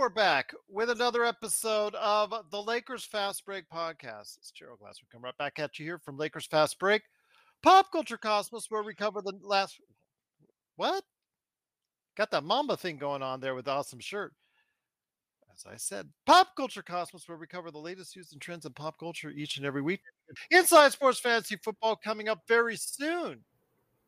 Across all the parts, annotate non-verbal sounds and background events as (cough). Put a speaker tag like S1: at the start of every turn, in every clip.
S1: we're back with another episode of the Lakers Fast Break podcast. It's Gerald Glass. We come right back at you here from Lakers Fast Break, Pop Culture Cosmos, where we cover the last. What? Got that Mamba thing going on there with the awesome shirt. As I said, Pop Culture Cosmos, where we cover the latest news and trends in pop culture each and every week. Inside Sports Fantasy Football coming up very soon.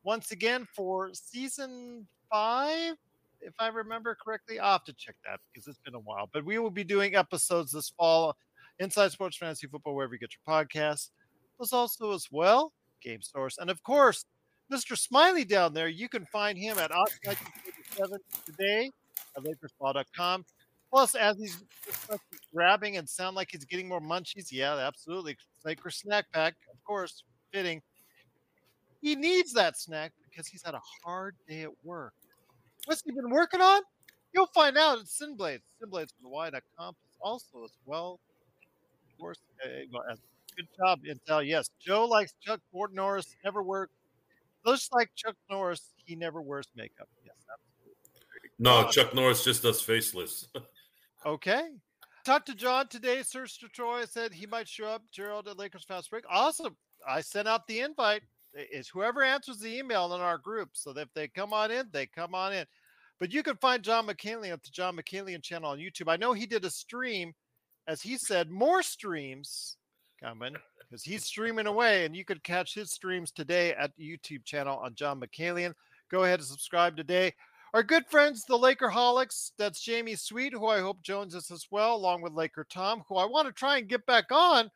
S1: Once again for season five if I remember correctly. I'll have to check that because it's been a while. But we will be doing episodes this fall inside Sports Fantasy Football, wherever you get your podcasts. Plus, also as well, Game Source. And of course, Mr. Smiley down there, you can find him at 1987 today at LakersBall.com. Plus, as he's grabbing and sound like he's getting more munchies, yeah, absolutely. Lakers snack pack, of course, fitting. He needs that snack because he's had a hard day at work. What's he been working on? You'll find out at SynBlades, synblades.com also as well. Of course, uh, good job, Intel. Yes, Joe likes Chuck Norris, never wear, looks like Chuck Norris, he never wears makeup. Yes,
S2: absolutely. No, Chuck Norris just does faceless. (laughs)
S1: okay. Talked to John today. Search to Troy said he might show up. Gerald at Lakers Fast Break. Awesome. I sent out the invite is whoever answers the email in our group. So that if they come on in, they come on in. But you can find John McKinley at the John McKinley channel on YouTube. I know he did a stream, as he said, more streams coming because he's streaming away, and you could catch his streams today at the YouTube channel on John McKalian. Go ahead and subscribe today. Our good friends, the Lakerholics, that's Jamie Sweet, who I hope joins us as well, along with Laker Tom, who I want to try and get back on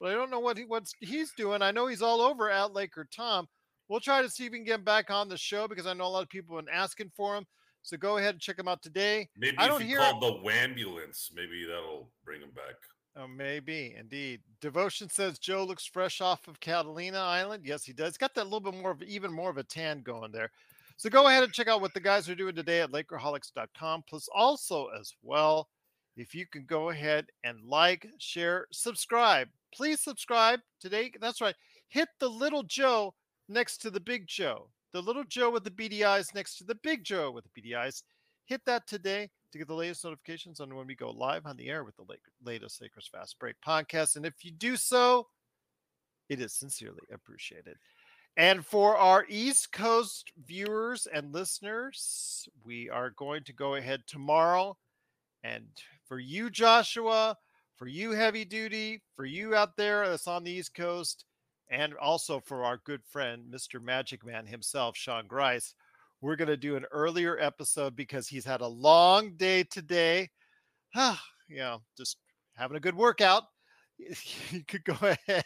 S1: but I don't know what he, what he's doing. I know he's all over at Laker Tom. We'll try to see if we can get him back on the show because I know a lot of people have been asking for him. So go ahead and check him out today.
S2: Maybe
S1: I
S2: don't if you hear call the Wambulance, maybe that'll bring him back.
S1: Oh, maybe indeed. Devotion says Joe looks fresh off of Catalina Island. Yes, he does. Got that little bit more of even more of a tan going there. So go ahead and check out what the guys are doing today at Lakerholics.com. Plus, also as well, if you can go ahead and like, share, subscribe please subscribe today. That's right. Hit the little Joe next to the big Joe. The little Joe with the beady eyes next to the big Joe with the beady eyes. Hit that today to get the latest notifications on when we go live on the air with the latest Lakers Fast Break podcast. And if you do so, it is sincerely appreciated. And for our East Coast viewers and listeners, we are going to go ahead tomorrow. And for you, Joshua, for you heavy duty, for you out there that's on the East Coast, and also for our good friend, Mr. Magic Man himself, Sean Grice. We're going to do an earlier episode because he's had a long day today. Ah, you know, just having a good workout. (laughs) You could go (laughs) ahead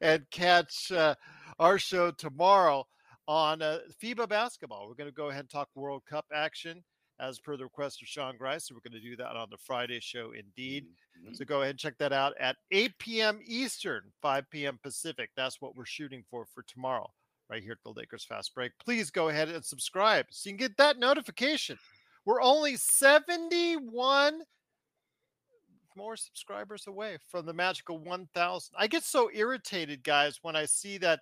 S1: and catch uh, our show tomorrow on uh, FIBA basketball. We're going to go ahead and talk World Cup action as per the request of Sean Grice. So we're going to do that on the Friday show indeed. Mm-hmm. So go ahead and check that out at 8 p.m. Eastern, 5 p.m. Pacific. That's what we're shooting for for tomorrow, right here at the Lakers Fast Break. Please go ahead and subscribe so you can get that notification. We're only 71 more subscribers away from the magical 1000. I get so irritated, guys, when I see that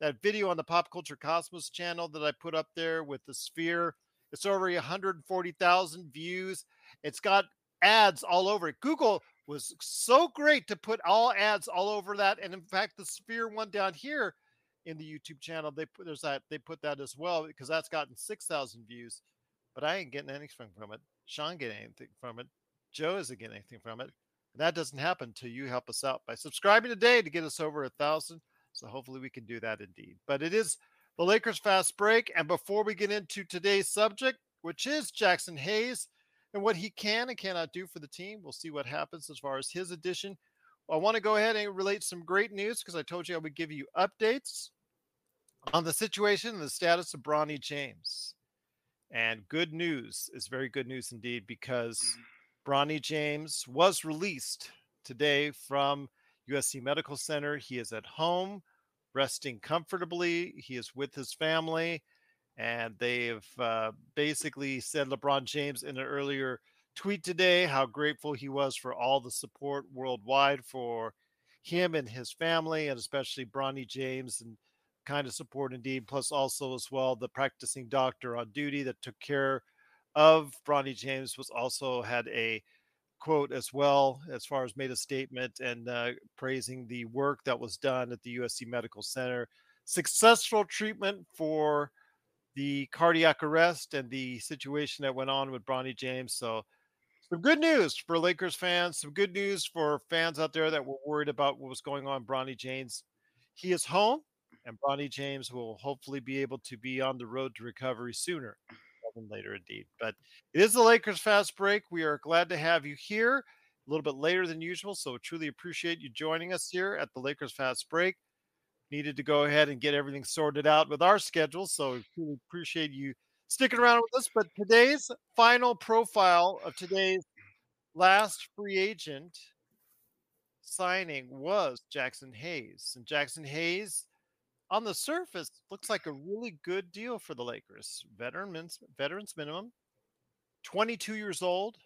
S1: that video on the Pop Culture Cosmos channel that I put up there with the sphere it's over 140,000 views. It's got ads all over it. Google was so great to put all ads all over that. And in fact, the Sphere one down here in the YouTube channel, they put there's that they put that as well because that's gotten 6,000 views. But I ain't getting anything from it. Sean getting anything from it. Joe isn't getting anything from it. And That doesn't happen until you help us out by subscribing today to get us over a thousand. So hopefully we can do that indeed. But it is the Lakers fast break. And before we get into today's subject, which is Jaxson Hayes and what he can and cannot do for the team, we'll see what happens as far as his addition. I want to go ahead and relate some great news because I told you I would give you updates on the situation and the status of Bronny James. And good news is very good news indeed because Bronny James was released today from USC Medical Center. He is at home resting comfortably. He is with his family. And they've uh, basically said LeBron James in an earlier tweet today how grateful he was for all the support worldwide for him and his family, and especially Bronny James and kind of support indeed. Plus, also as well, the practicing doctor on duty that took care of Bronny James was also had a quote as well as far as made a statement and uh, praising the work that was done at the USC Medical Center. Successful treatment for the cardiac arrest and the situation that went on with Bronny James. So, some good news for Lakers fans. Some good news for fans out there that were worried about what was going on. Bronny James, he is home, and Bronny James will hopefully be able to be on the road to recovery sooner than later, indeed. But it is the Lakers fast break. We are glad to have you here a little bit later than usual. So, truly appreciate you joining us here at the Lakers fast break needed to go ahead and get everything sorted out with our schedule. So we appreciate you sticking around with us. But today's final profile of today's last free agent signing was Jaxson Hayes. And Jaxson Hayes, on the surface, looks like a really good deal for the Lakers. Veteran veterans minimum, 22 years old,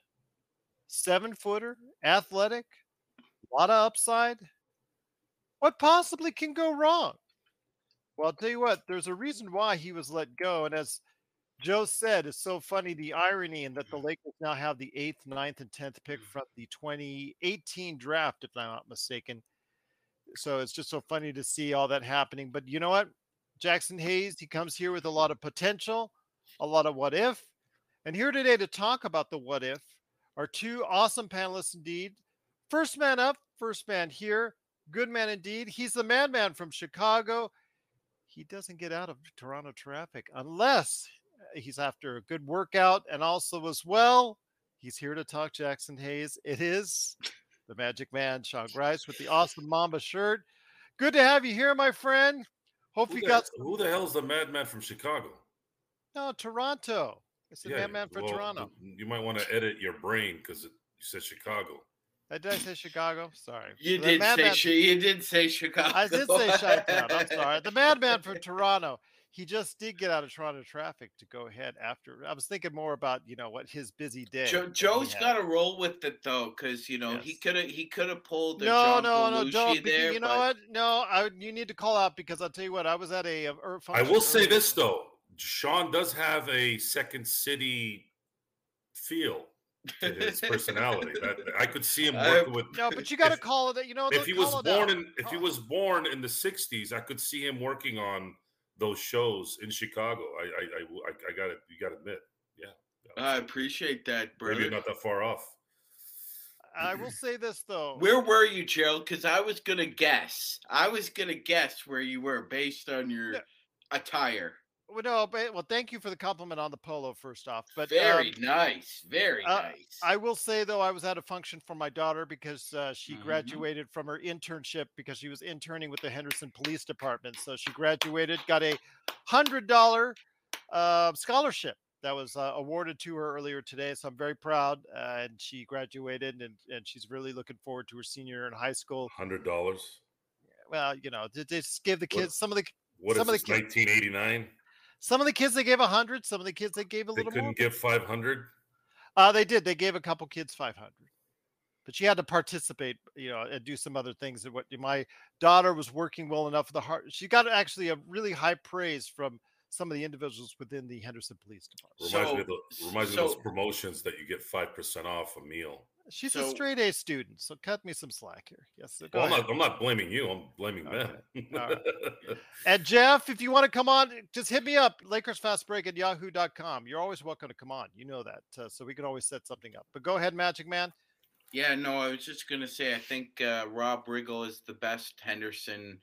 S1: seven footer, athletic, a lot of upside. What possibly can go wrong? Well, I'll tell you what, there's a reason why he was let go. And as Joe said, it's so funny the irony in that the Lakers now have the eighth, ninth, and tenth pick from the 2018 draft, if I'm not mistaken. So it's just so funny to see all that happening. But you know what? Jaxson Hayes, he comes here with a lot of potential, a lot of what if. And here today to talk about the what if are two awesome panelists indeed. First man up, first man here, Good man indeed. He's the madman from Chicago. He doesn't get out of Toronto traffic unless uh, he's after a good workout and also as well. He's here to talk Jaxson Hayes. It is the Magic Man, Sean Grice, with the awesome Mamba shirt. Good to have you here, my friend. Hope
S2: who
S1: you
S2: the,
S1: got.
S2: Who the hell's the madman from Chicago?
S1: No, Toronto. It's the yeah, madman for well, Toronto.
S2: You might want to edit your brain because you said Chicago.
S1: Uh, did I say Chicago? Sorry.
S3: You the did say sh- you did say Chicago.
S1: I did say chi I'm (laughs) sorry. The madman from Toronto. He just did get out of Toronto traffic to go ahead after. I was thinking more about you know what his busy day.
S3: Joe, Joe's got to roll with it though, because you know yes. he could have he could have pulled.
S1: no, John no, no, don't. There, you know what? No, I you need to call out because I'll tell you what. I was at a. a
S2: I will say this though. Sean does have a second city feel to his personality. (laughs) That I could see him working with.
S1: No, but you got to call it. You know,
S2: if he was born in if he was born in the '60s, I could see him working on those shows in Chicago. I I I, I got to you got to admit, yeah.
S3: I appreciate that, brother.
S2: Maybe you're not that far off.
S1: I will say this though.
S3: Where were you, Joe? Because I was gonna guess. I was gonna guess where you were based on your yeah. attire.
S1: Well, no, but well, thank you for the compliment on the polo. First off, but
S3: very um, nice, very uh, nice.
S1: I will say though, I was at a function for my daughter because uh, she mm-hmm. graduated from her internship because she was interning with the Henderson Police Department. So she graduated, got a hundred dollar uh, scholarship that was uh, awarded to her earlier today. So I'm very proud, uh, and she graduated, and and she's really looking forward to her senior year in high school.
S2: Hundred dollars.
S1: Well, you know, to, just give the kids what, some of the.
S2: What
S1: some
S2: is of the 1989?
S1: Some of the kids they gave a hundred. Some of the kids they gave a little more.
S2: they
S1: little
S2: couldn't
S1: more.
S2: give five hundred.
S1: Uh, they did. They gave a couple kids five hundred, but she had to participate, you know, and do some other things. And what my daughter was working well enough for the heart. She got actually a really high praise from some of the individuals within the Henderson Police Department.
S2: Reminds so, me of the, reminds so, me of those promotions that you get five percent off a meal.
S1: She's so, a straight A student, so cut me some slack here. Yes,
S2: well, I'm not, I'm not blaming you. I'm blaming okay. them.
S1: right. (laughs) And Jeff, if you want to come on, just hit me up. Lakers Fast Break at yahoo.com. You're always welcome to come on. You know that. Uh, so we can always set something up. But go ahead, Magic Man.
S3: Yeah, no, I was just going to say, I think uh, Rob Riggle is the best Henderson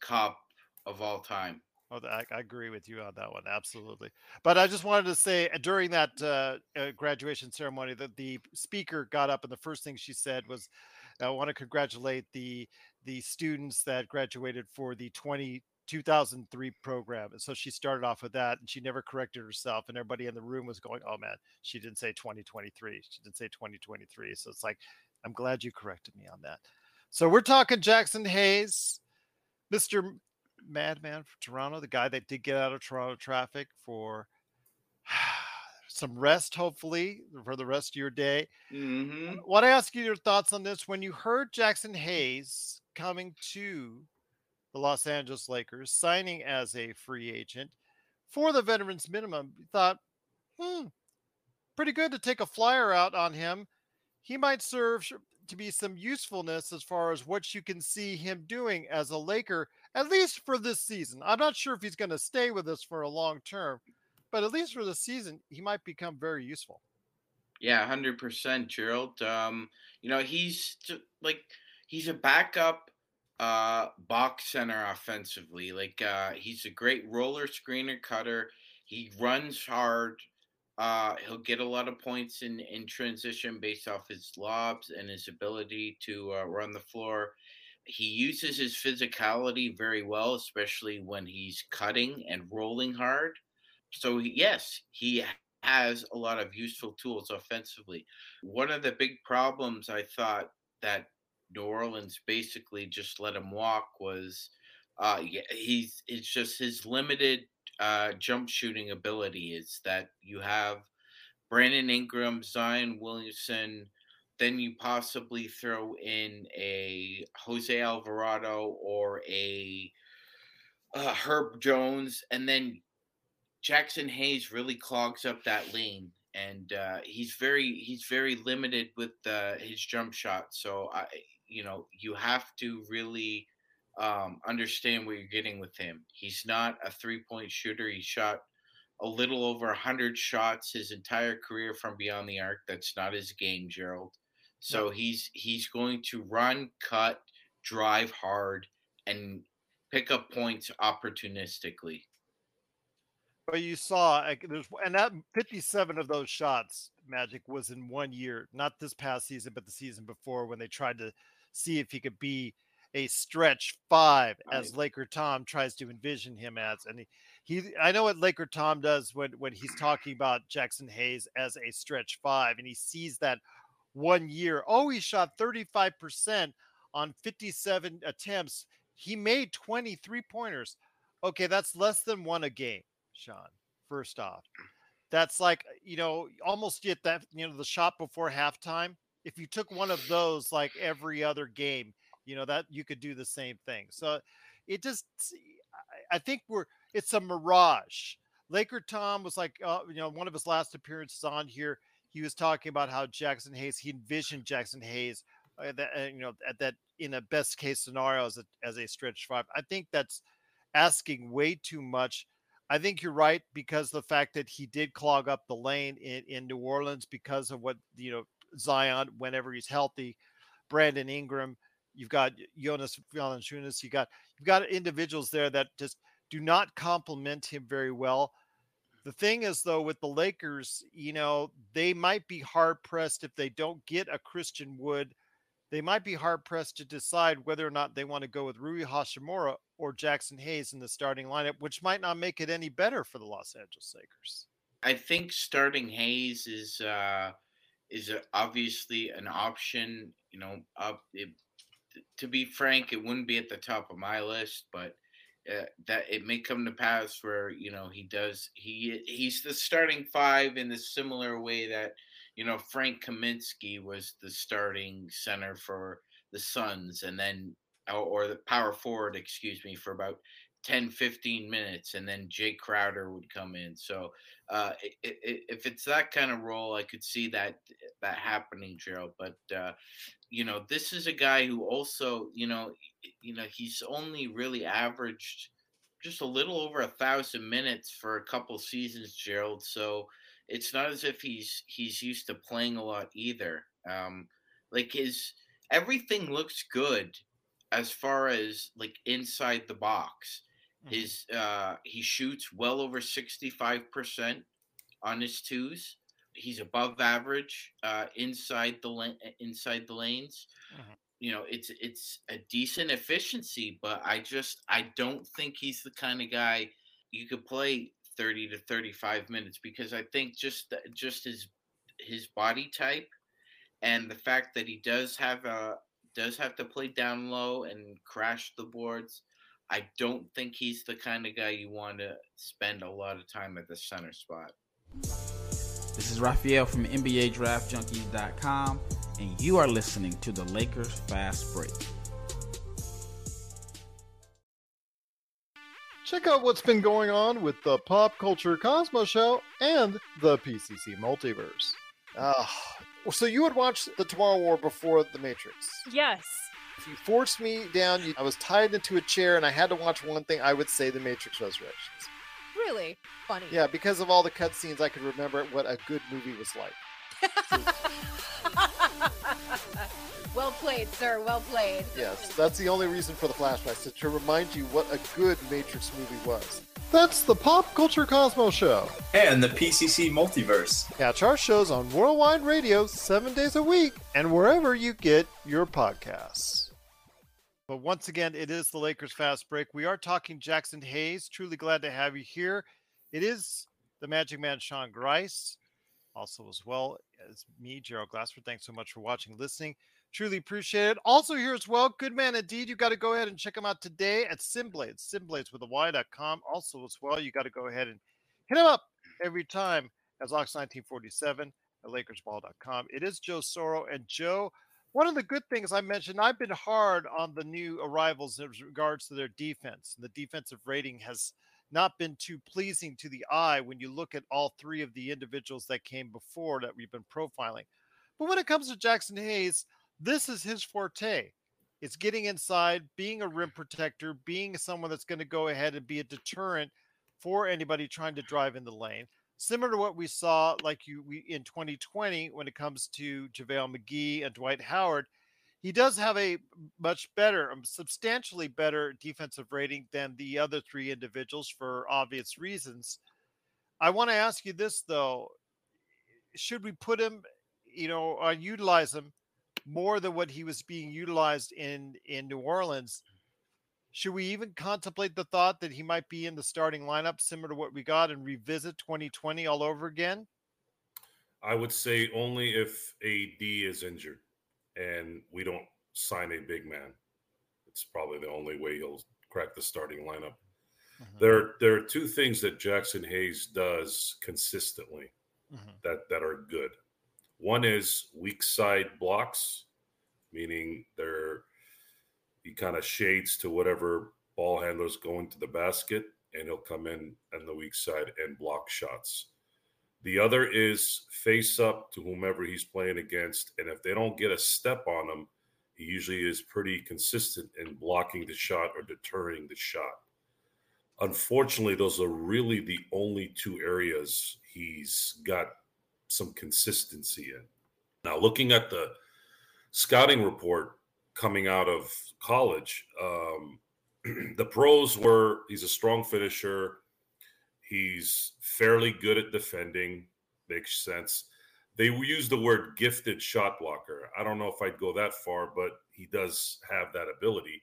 S3: cop of all time.
S1: Oh, I, I, agree with you on that one, absolutely. But I just wanted to say uh, during that uh, uh, graduation ceremony that the speaker got up and the first thing she said was, "I want to congratulate the the students that graduated for the 20 2003 program." And so she started off with that, and she never corrected herself, and everybody in the room was going, "Oh man, she didn't say 2023. She didn't say 2023." So it's like, I'm glad you corrected me on that. So we're talking Jaxson Hayes, Mr madman from Toronto, the guy that did get out of Toronto traffic for (sighs) some rest, hopefully, for the rest of your day.
S3: Mm-hmm.
S1: Want to ask you your thoughts on this? When you heard Jaxson Hayes coming to the Los Angeles Lakers, signing as a free agent for the veterans minimum, you thought, hmm, pretty good to take a flyer out on him. He might serve to be some usefulness as far as what you can see him doing as a Laker, at least for this season. I'm not sure if he's going to stay with us for a long term, but at least for the season, he might become very useful.
S3: Yeah, hundred percent, Gerald. Um, you know, he's like he's a backup uh box center offensively. Like uh he's a great roller screener cutter. He runs hard. Uh, he'll get a lot of points in, in transition based off his lobs and his ability to uh, run the floor. He uses his physicality very well, especially when he's cutting and rolling hard. So, yes, he has a lot of useful tools offensively. One of the big problems I thought that New Orleans basically just let him walk was uh, he's it's just his limited uh, jump shooting ability is that you have Brandon Ingram, Zion Williamson, then you possibly throw in a Jose Alvarado or a uh, Herb Jones, and then Jaxson Hayes really clogs up that lane, and uh, he's very he's very limited with uh, his jump shot. So I, you know, you have to really um, understand what you're getting with him. He's not a three point shooter. He shot a little over 100 shots his entire career from beyond the arc. That's not his game, Gerald. So he's he's going to run, cut, drive hard, and pick up points opportunistically.
S1: But you saw there's and that 57 of those shots, Magic was in one year, not this past season, but the season before when they tried to see if he could be a stretch five right. as Laker Tom tries to envision him as. And he, he, I know what Laker Tom does when, when he's talking about Jaxson Hayes as a stretch five and he sees that one year. Oh, he shot 35% on 57 attempts. He made 23 pointers. Okay, that's less than one a game, Sean. First off, that's like, you know, almost get that, you know, the shot before halftime. If you took one of those like every other game, you know that you could do the same thing so it just i think we're it's a mirage laker tom was like uh, you know one of his last appearances on here he was talking about how Jaxson hayes he envisioned Jaxson hayes uh, that uh, you know at that in a best case scenario as a, as a stretch five i think that's asking way too much I think you're right because the fact that he did clog up the lane in, in New Orleans because of what you know Zion whenever he's healthy, Brandon Ingram, You've got Jonas Valanciunas. You got you've got individuals there that just do not complement him very well. The thing is, though, with the Lakers, you know, they might be hard pressed if they don't get a Christian Wood. They might be hard pressed to decide whether or not they want to go with Rui Hachimura or Jaxson Hayes in the starting lineup, which might not make it any better for the Los Angeles Lakers.
S3: I think starting Hayes is uh, is obviously an option. You know, up it, to be frank, it wouldn't be at the top of my list, but uh, that it may come to pass where you know he does he he's the starting five in the similar way that you know Frank Kaminsky was the starting center for the Suns, and then or the power forward, excuse me, for about 10, 15 minutes, and then Jae Crowder would come in. So uh, if it's that kind of role, I could see that that happening, Gerald. But uh, you know, this is a guy who also, you know, you know, he's only really averaged just a little over a thousand minutes for a couple seasons, Gerald. So it's not as if he's he's used to playing a lot either. Um, like his everything looks good as far as like inside the box. Mm-hmm. His uh, he shoots well over sixty five percent on his twos he's above average uh, inside the la- inside the lanes. Mm-hmm. You know, it's it's a decent efficiency, but I just I don't think he's the kind of guy you could play 30 to 35 minutes because I think just just his his body type and the fact that he does have a does have to play down low and crash the boards. I don't think he's the kind of guy you want to spend a lot of time at the center spot.
S4: This is Raphael from NBADraftJunkies.com, and you are listening to the Lakers Fast Break.
S1: Check out what's been going on with the Pop Culture Cosmos Show and the PCC Multiverse. Uh, so you would watch the Tomorrow War before The Matrix?
S5: Yes.
S1: If you forced me down, you, I was tied into a chair and I had to watch one thing, I would say The Matrix Resurrections.
S5: Really funny.
S1: Yeah, because of all the cutscenes, I could remember what a good movie was like. (laughs)
S5: well played, sir. Well played.
S1: Yes, that's the only reason for the flashbacks, to remind you what a good Matrix movie was. That's the Pop Culture Cosmos Show.
S6: And the PCC Multiverse.
S1: Catch our shows on Worldwide Radio seven days a week and wherever you get your podcasts. But once again, it is the Lakers Fast Break. We are talking Jaxson Hayes. Truly glad to have you here. It is the Magic Man, Sean Grice, also as well as me, Gerald Glassford. Thanks so much for watching, listening. Truly appreciate it. Also here as well, good man indeed. You got to go ahead and check him out today at SynBlades, SynBlades with a Y.com. Also as well, you got to go ahead and hit him up every time as Ox1947 at LakersBall.com. It is Joe Soro and Joe. One of the good things I mentioned, I've been hard on the new arrivals in regards to their defense. and The defensive rating has not been too pleasing to the eye when you look at all three of the individuals that came before that we've been profiling. But when it comes to Jaxson Hayes, this is his forte. It's getting inside, being a rim protector, being someone that's going to go ahead and be a deterrent for anybody trying to drive in the lane. Similar to what we saw, like you we, in 2020, when it comes to JaVale McGee and Dwight Howard, he does have a much better, um, substantially better defensive rating than the other three individuals for obvious reasons. I want to ask you this though: Should we put him, you know, or utilize him more than what he was being utilized in in New Orleans? Should we even contemplate the thought that he might be in the starting lineup, similar to what we got, and revisit 2020 all over again?
S2: I would say only if AD is injured and we don't sign a big man. It's probably the only way he'll crack the starting lineup. Mm-hmm. There, there are two things that Jaxson Hayes does consistently mm-hmm. that that are good. One is weak side blocks, meaning they're he kind of shades to whatever ball handler's going to the basket, and he'll come in on the weak side and block shots. The other is face up to whomever he's playing against. And if they don't get a step on him, he usually is pretty consistent in blocking the shot or deterring the shot. Unfortunately, those are really the only two areas he's got some consistency in. Now, looking at the scouting report coming out of college, um, (clears throat) the pros were he's a strong finisher. He's fairly good at defending. Makes sense. They use the word gifted shot blocker. I don't know if I'd go that far, but he does have that ability.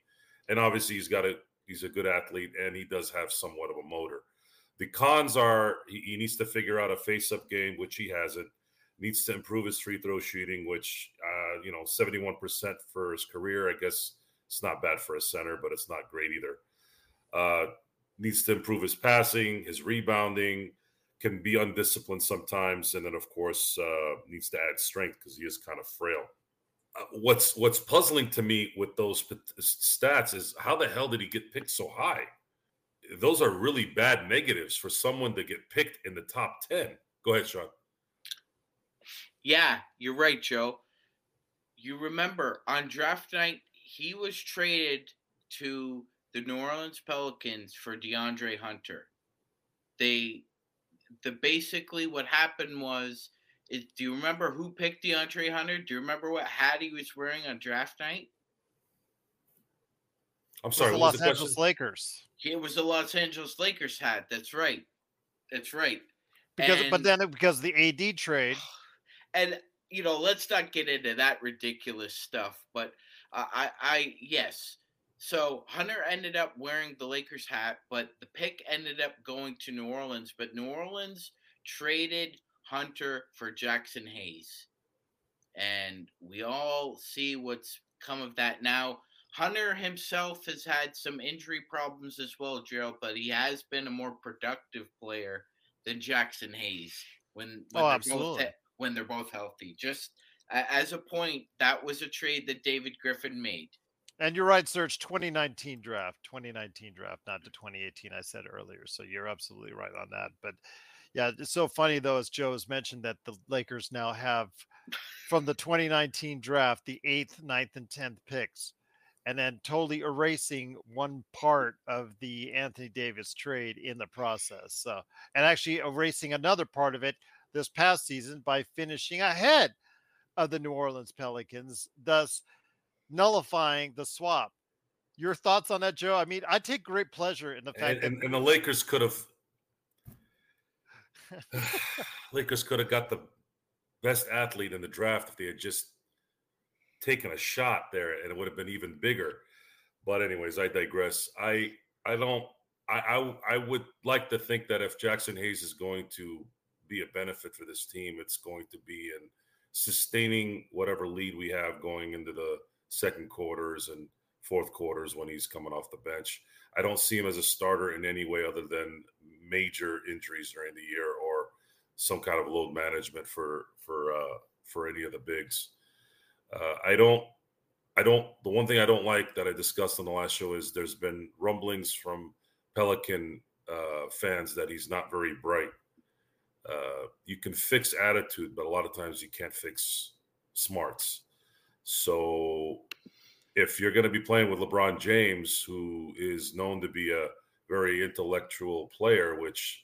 S2: And obviously he's got a he's a good athlete and he does have somewhat of a motor. The cons are he, he needs to figure out a face-up game, which he hasn't. Needs to improve his free throw shooting, which uh, you know, 71% for his career. I guess it's not bad for a center, but it's not great either. Uh, needs to improve his passing, his rebounding, can be undisciplined sometimes, and then of course uh, needs to add strength because he is kind of frail. Uh, what's what's puzzling to me with those stats is how the hell did he get picked so high? Those are really bad negatives for someone to get picked in the top ten. Go ahead, Sean.
S3: Yeah, you're right, Joe. You remember on draft night he was traded to the New Orleans Pelicans for DeAndre Hunter. They the basically what happened was is, do you remember who picked DeAndre Hunter? Do you remember what hat he was wearing on draft night?
S2: I'm sorry,
S1: the Los the Angeles Lakers.
S3: It was the Los Angeles Lakers hat. That's right. That's right.
S1: Because, and, but then because the AD trade, (sighs)
S3: and you know, let's not get into that ridiculous stuff. But uh, I, I, yes, so Hunter ended up wearing the Lakers hat, but the pick ended up going to New Orleans. But New Orleans traded Hunter for Jaxson Hayes. And we all see what's come of that now. Hunter himself has had some injury problems as well, Gerald, but he has been a more productive player than Jaxson Hayes when, when
S1: oh, absolutely.
S3: both when they're both healthy. Just as a point, that was a trade that David Griffin made.
S1: And you're right, Serge. 2019 draft, 2019 draft, not the 2018 I said earlier. So you're absolutely right on that. But yeah, it's so funny though, as Joe has mentioned, that the Lakers now have from the 2019 draft the eighth, ninth, and tenth picks, and then totally erasing one part of the Anthony Davis trade in the process. So, and actually erasing another part of it this past season by finishing ahead of the New Orleans Pelicans, thus nullifying the swap. Your thoughts on that, Joe? I mean, I take great pleasure in the fact
S2: And,
S1: that
S2: and, and the Lakers could have (sighs) (laughs) Lakers could have got the best athlete in the draft if they had just taken a shot there, and it would have been even bigger. But anyways, I digress. I I don't. I I, I would like to think that if Jaxson Hayes is going to be a benefit for this team, it's going to be in sustaining whatever lead we have going into the second quarters and fourth quarters when he's coming off the bench. I don't see him as a starter in any way other than major injuries during the year or some kind of load management for for uh, for any of the bigs. Uh, I don't. I don't. The one thing I don't like that I discussed on the last show is there's been rumblings from Pelican uh, fans that he's not very bright. Uh, you can fix attitude, but a lot of times you can't fix smarts. So if you're going to be playing with LeBron James, who is known to be a very intellectual player, which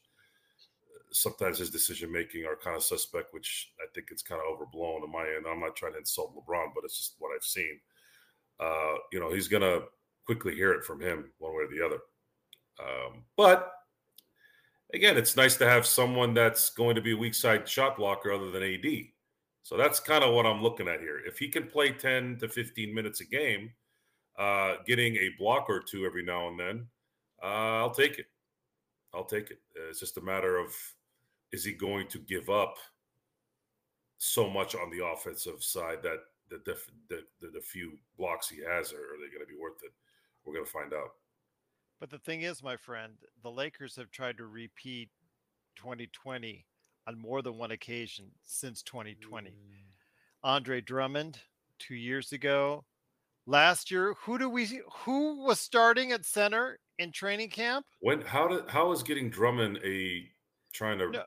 S2: sometimes his decision making are kind of suspect, which I think it's kind of overblown on my end. I'm not trying to insult LeBron, but it's just what I've seen. Uh, you know, he's going to quickly hear it from him one way or the other. Um, but again, it's nice to have someone that's going to be a weak side shot blocker other than AD. So that's kind of what I'm looking at here. If he can play 10 to 15 minutes a game, uh, getting a block or two every now and then, uh, I'll take it. I'll take it. It's just a matter of is he going to give up so much on the offensive side that the the, the, the few blocks he has are, are they going to be worth it? We're going to find out.
S1: But the thing is, my friend, the Lakers have tried to repeat 2020 on more than one occasion since 2020. Andre Drummond two years ago. Last year, who do we who was starting at center in training camp?
S2: When how did how is getting Drummond a trying to
S1: No,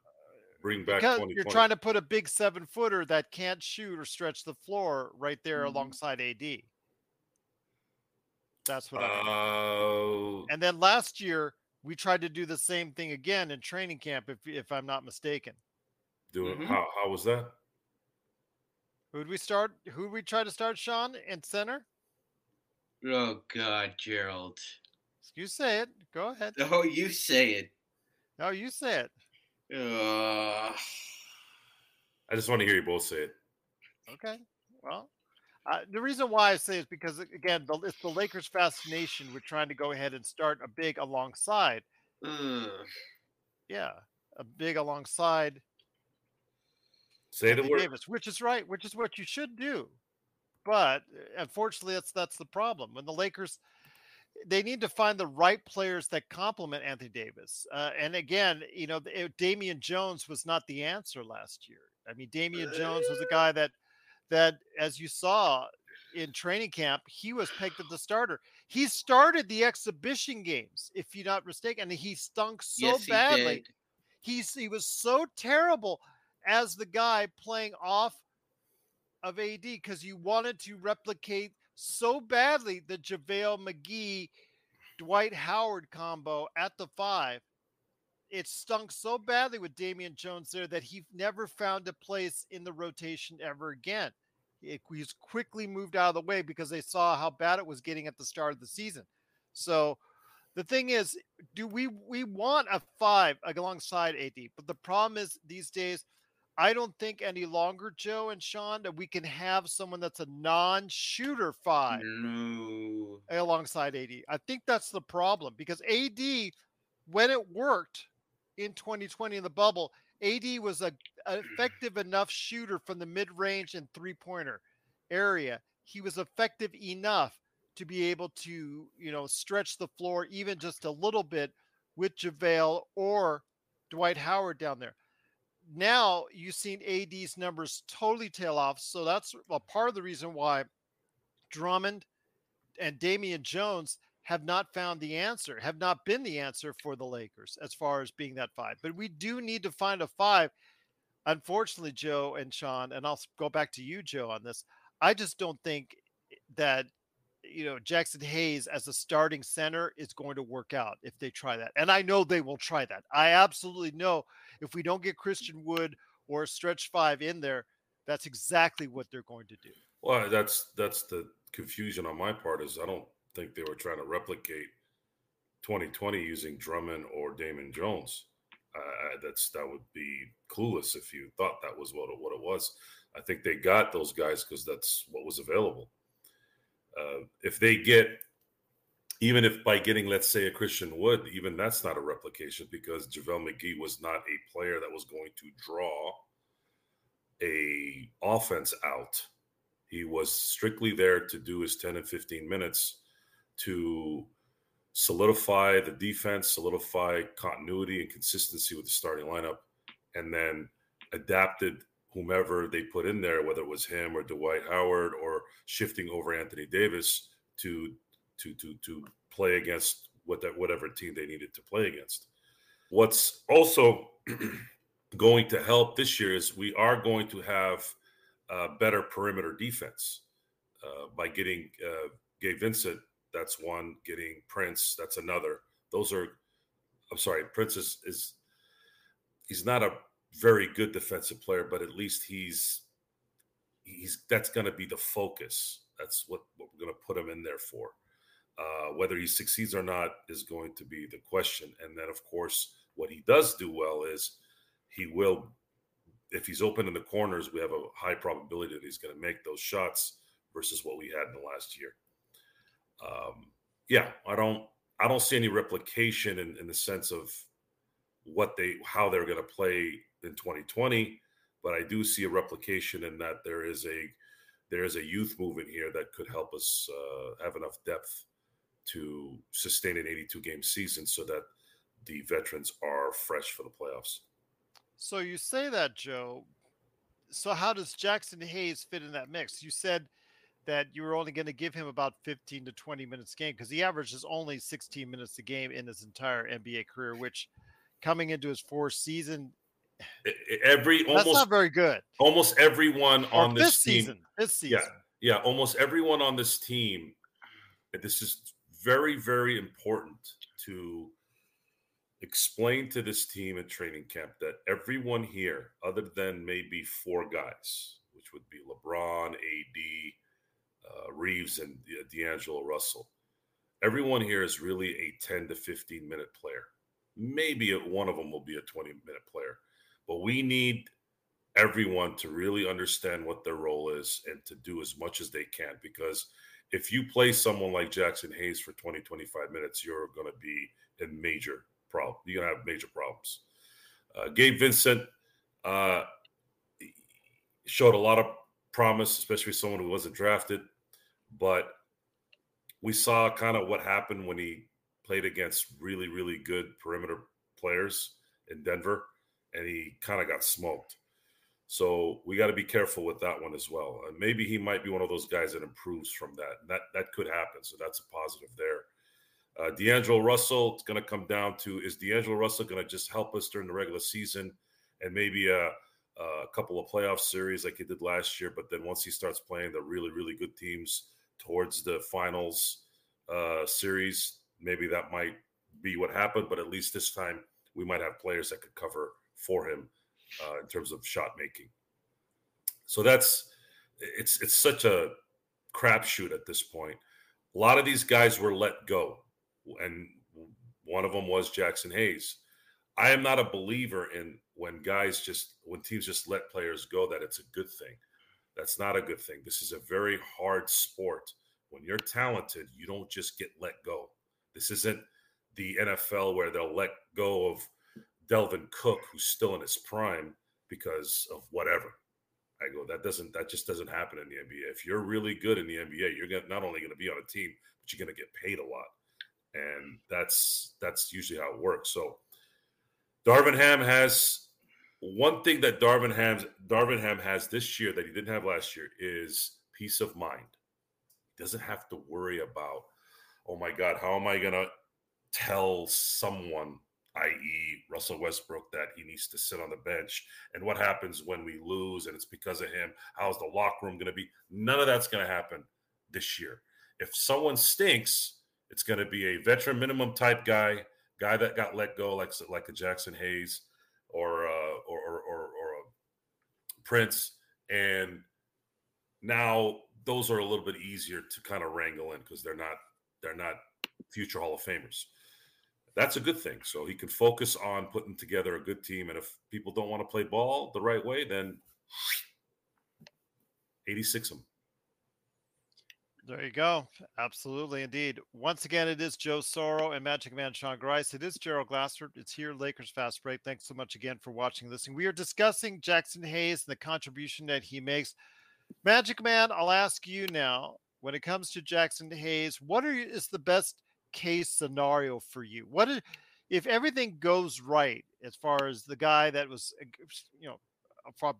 S2: bring back
S1: Because you're trying to put a big seven footer that can't shoot or stretch the floor right there
S3: Mhm.
S1: alongside AD. That's what I mean. And then last year we tried to do the same thing again in training camp, if if I'm not mistaken.
S2: do it.
S3: Mhm.
S2: How how was that?
S1: Who'd we start? Who'd we try to start, Sean, in center?
S3: Oh God, Gerald.
S1: You say it. Go ahead.
S3: Oh, you say it.
S1: No, you say it.
S3: Uh,
S2: I just want to hear you both say it.
S1: Okay. Well, uh, the reason why I say is because again, the, it's the Lakers' fascination with trying to go ahead and start a big alongside.
S3: ugh.
S1: Yeah, a big alongside
S2: Say the
S1: Anthony
S2: word.
S1: Davis, which is right, which is what you should do. But uh, unfortunately, that's that's the problem. When the Lakers, they need to find the right players that complement Anthony Davis. Uh, and again, you know, Damian Jones was not the answer last year. I mean, Damian Jones was a guy that that, as you saw in training camp, he was pegged as the starter. He started the exhibition games, if you're not mistaken, and he stunk so
S3: yes, he
S1: badly
S3: did.
S1: he's he was so terrible as the guy playing off of AD because you wanted to replicate so badly the JaVale McGee Dwight Howard combo at the five. It stunk so badly with Damian Jones there that he never found a place in the rotation ever again. It, he's quickly moved out of the way because they saw how bad it was getting at the start of the season. So the thing is, do we we want a five alongside AD? But the problem is these days, I don't think any longer, Joe and Sean, that we can have someone that's a non-shooter five
S3: No.
S1: alongside AD. I think that's the problem because AD, when it worked in 2020 in the bubble, AD was a an (clears throat) effective enough shooter from the mid-range and three-pointer area. He was effective enough to be able to, you know, stretch the floor even just a little bit with JaVale or Dwight Howard down there. Now you've seen AD's numbers totally tail off. So that's a part of the reason why Drummond and Damian Jones have not found the answer, have not been the answer for the Lakers as far as being that five. But we do need to find a five. Unfortunately, Joe and Sean, and I'll go back to you, Joe, on this. I just don't think eh, that you know Jaxson Hayes as a starting center is going to work out if they try that. And I know they will try that. I absolutely know if we don't get Christian Wood or a stretch five in there, that's exactly what they're going to do.
S2: Well, that's that's the confusion on my part is I don't think they were trying to replicate 2020 using Drummond or Damian Jones. Uh, that's that would be clueless if you thought that was what it, what it was. I think they got those guys because that's what was available. Uh, if they get, even if by getting, let's say, a Christian Wood, even that's not a replication because JaVale McGee was not a player that was going to draw a offense out. He was strictly there to do his 10 and 15 minutes to solidify the defense, solidify continuity and consistency with the starting lineup, and then adapted whomever they put in there, whether it was him or Dwight Howard or shifting over Anthony Davis to to to to play against what that whatever team they needed to play against. What's also (clears throat) going to help this year is we are going to have a better perimeter defense uh, by getting uh, Gabe Vincent that's one. Getting Prince, that's another. Those are, I'm sorry, Prince is, is he's not a very good defensive player, but at least he's he's that's going to be the focus. That's what, what we're going to put him in there for. Uh, whether he succeeds or not is going to be the question. And then, of course, what he does do well is he will, if he's open in the corners, we have a high probability that he's going to make those shots versus what we had in the last year um, yeah, I don't I don't see any replication in, in the sense of what they how they're going to play in 2020, but I do see a replication in that there is a there is a youth movement here that could help us uh, have enough depth to sustain an 82 game season so that the veterans are fresh for the playoffs.
S1: So you say that, Joe. So how does Jaxson Hayes fit in that mix? You said that you were only going to give him about 15 to 20 minutes a game because he averages only 16 minutes a game in his entire NBA career, which coming into his fourth season,
S2: every (sighs) almost
S1: that's not very good.
S2: Almost everyone
S1: or
S2: on this, team,
S1: season, this season,
S2: yeah, yeah, almost everyone on this team. This is very, very important to explain to this team at training camp that everyone here, other than maybe four guys, which would be LeBron, AD, uh, Reaves and D'Angelo Russell. Everyone here is really a 10 to 15 minute player. Maybe one of them will be a 20 minute player, but we need everyone to really understand what their role is and to do as much as they can because if you play someone like Jaxson Hayes for 20, 25 minutes, you're going to be in major problem. You're going to have major problems. Uh, Gabe Vincent uh, showed a lot of promise, especially someone who wasn't drafted. But we saw kind of what happened when he played against really, really good perimeter players in Denver, and he kind of got smoked. So we got to be careful with that one as well. And maybe he might be one of those guys that improves from that. That that could happen. So that's a positive there. Uh, D'Angelo Russell, it's going to come down to is D'Angelo Russell going to just help us during the regular season and maybe a, a couple of playoff series like he did last year. But then once he starts playing the really, really good teams, towards the finals uh, series, maybe that might be what happened. But at least this time, we might have players that could cover for him uh, in terms of shot making. So that's it's it's such a crapshoot at this point. A lot of these guys were let go, and one of them was Jaxson Hayes. I am not a believer in when guys just when teams just let players go that it's a good thing. That's not a good thing. This is a very hard sport. When you're talented, you don't just get let go. This isn't the NFL where they'll let go of Dalvin Cook, who's still in his prime because of whatever. I go, that doesn't that just doesn't happen in the NBA. If you're really good in the NBA, you're not only going to be on a team, but you're going to get paid a lot, and that's that's usually how it works. So, Darvin Ham has one thing that Darvin Ham Darvin Ham has this year that he didn't have last year is peace of mind. He doesn't have to worry about, oh my God, how am I gonna tell someone, i.e., Russell Westbrook, that he needs to sit on the bench? And what happens when we lose and it's because of him? How's the locker room gonna be? None of that's gonna happen this year. If someone stinks, it's gonna be a veteran minimum type guy, guy that got let go, like like a Jaxson Hayes or uh, or, or or or a Prince, and now those are a little bit easier to kind of wrangle in because they're not they're not future Hall of Famers. That's a good thing. So he can focus on putting together a good team. And if people don't want to play ball the right way, then 86 of them.
S1: There you go. Absolutely, indeed. Once again, it is Joe Soro and Magic Man Sean Grice. It is Gerald Glassford. It's here, Lakers Fast Break. Thanks so much again for watching and listening. We are discussing Jaxson Hayes and the contribution that he makes. Magic Man, I'll ask you now. When it comes to Jaxson Hayes, what are, is the best case scenario for you? What is, if everything goes right as far as the guy that was, you know,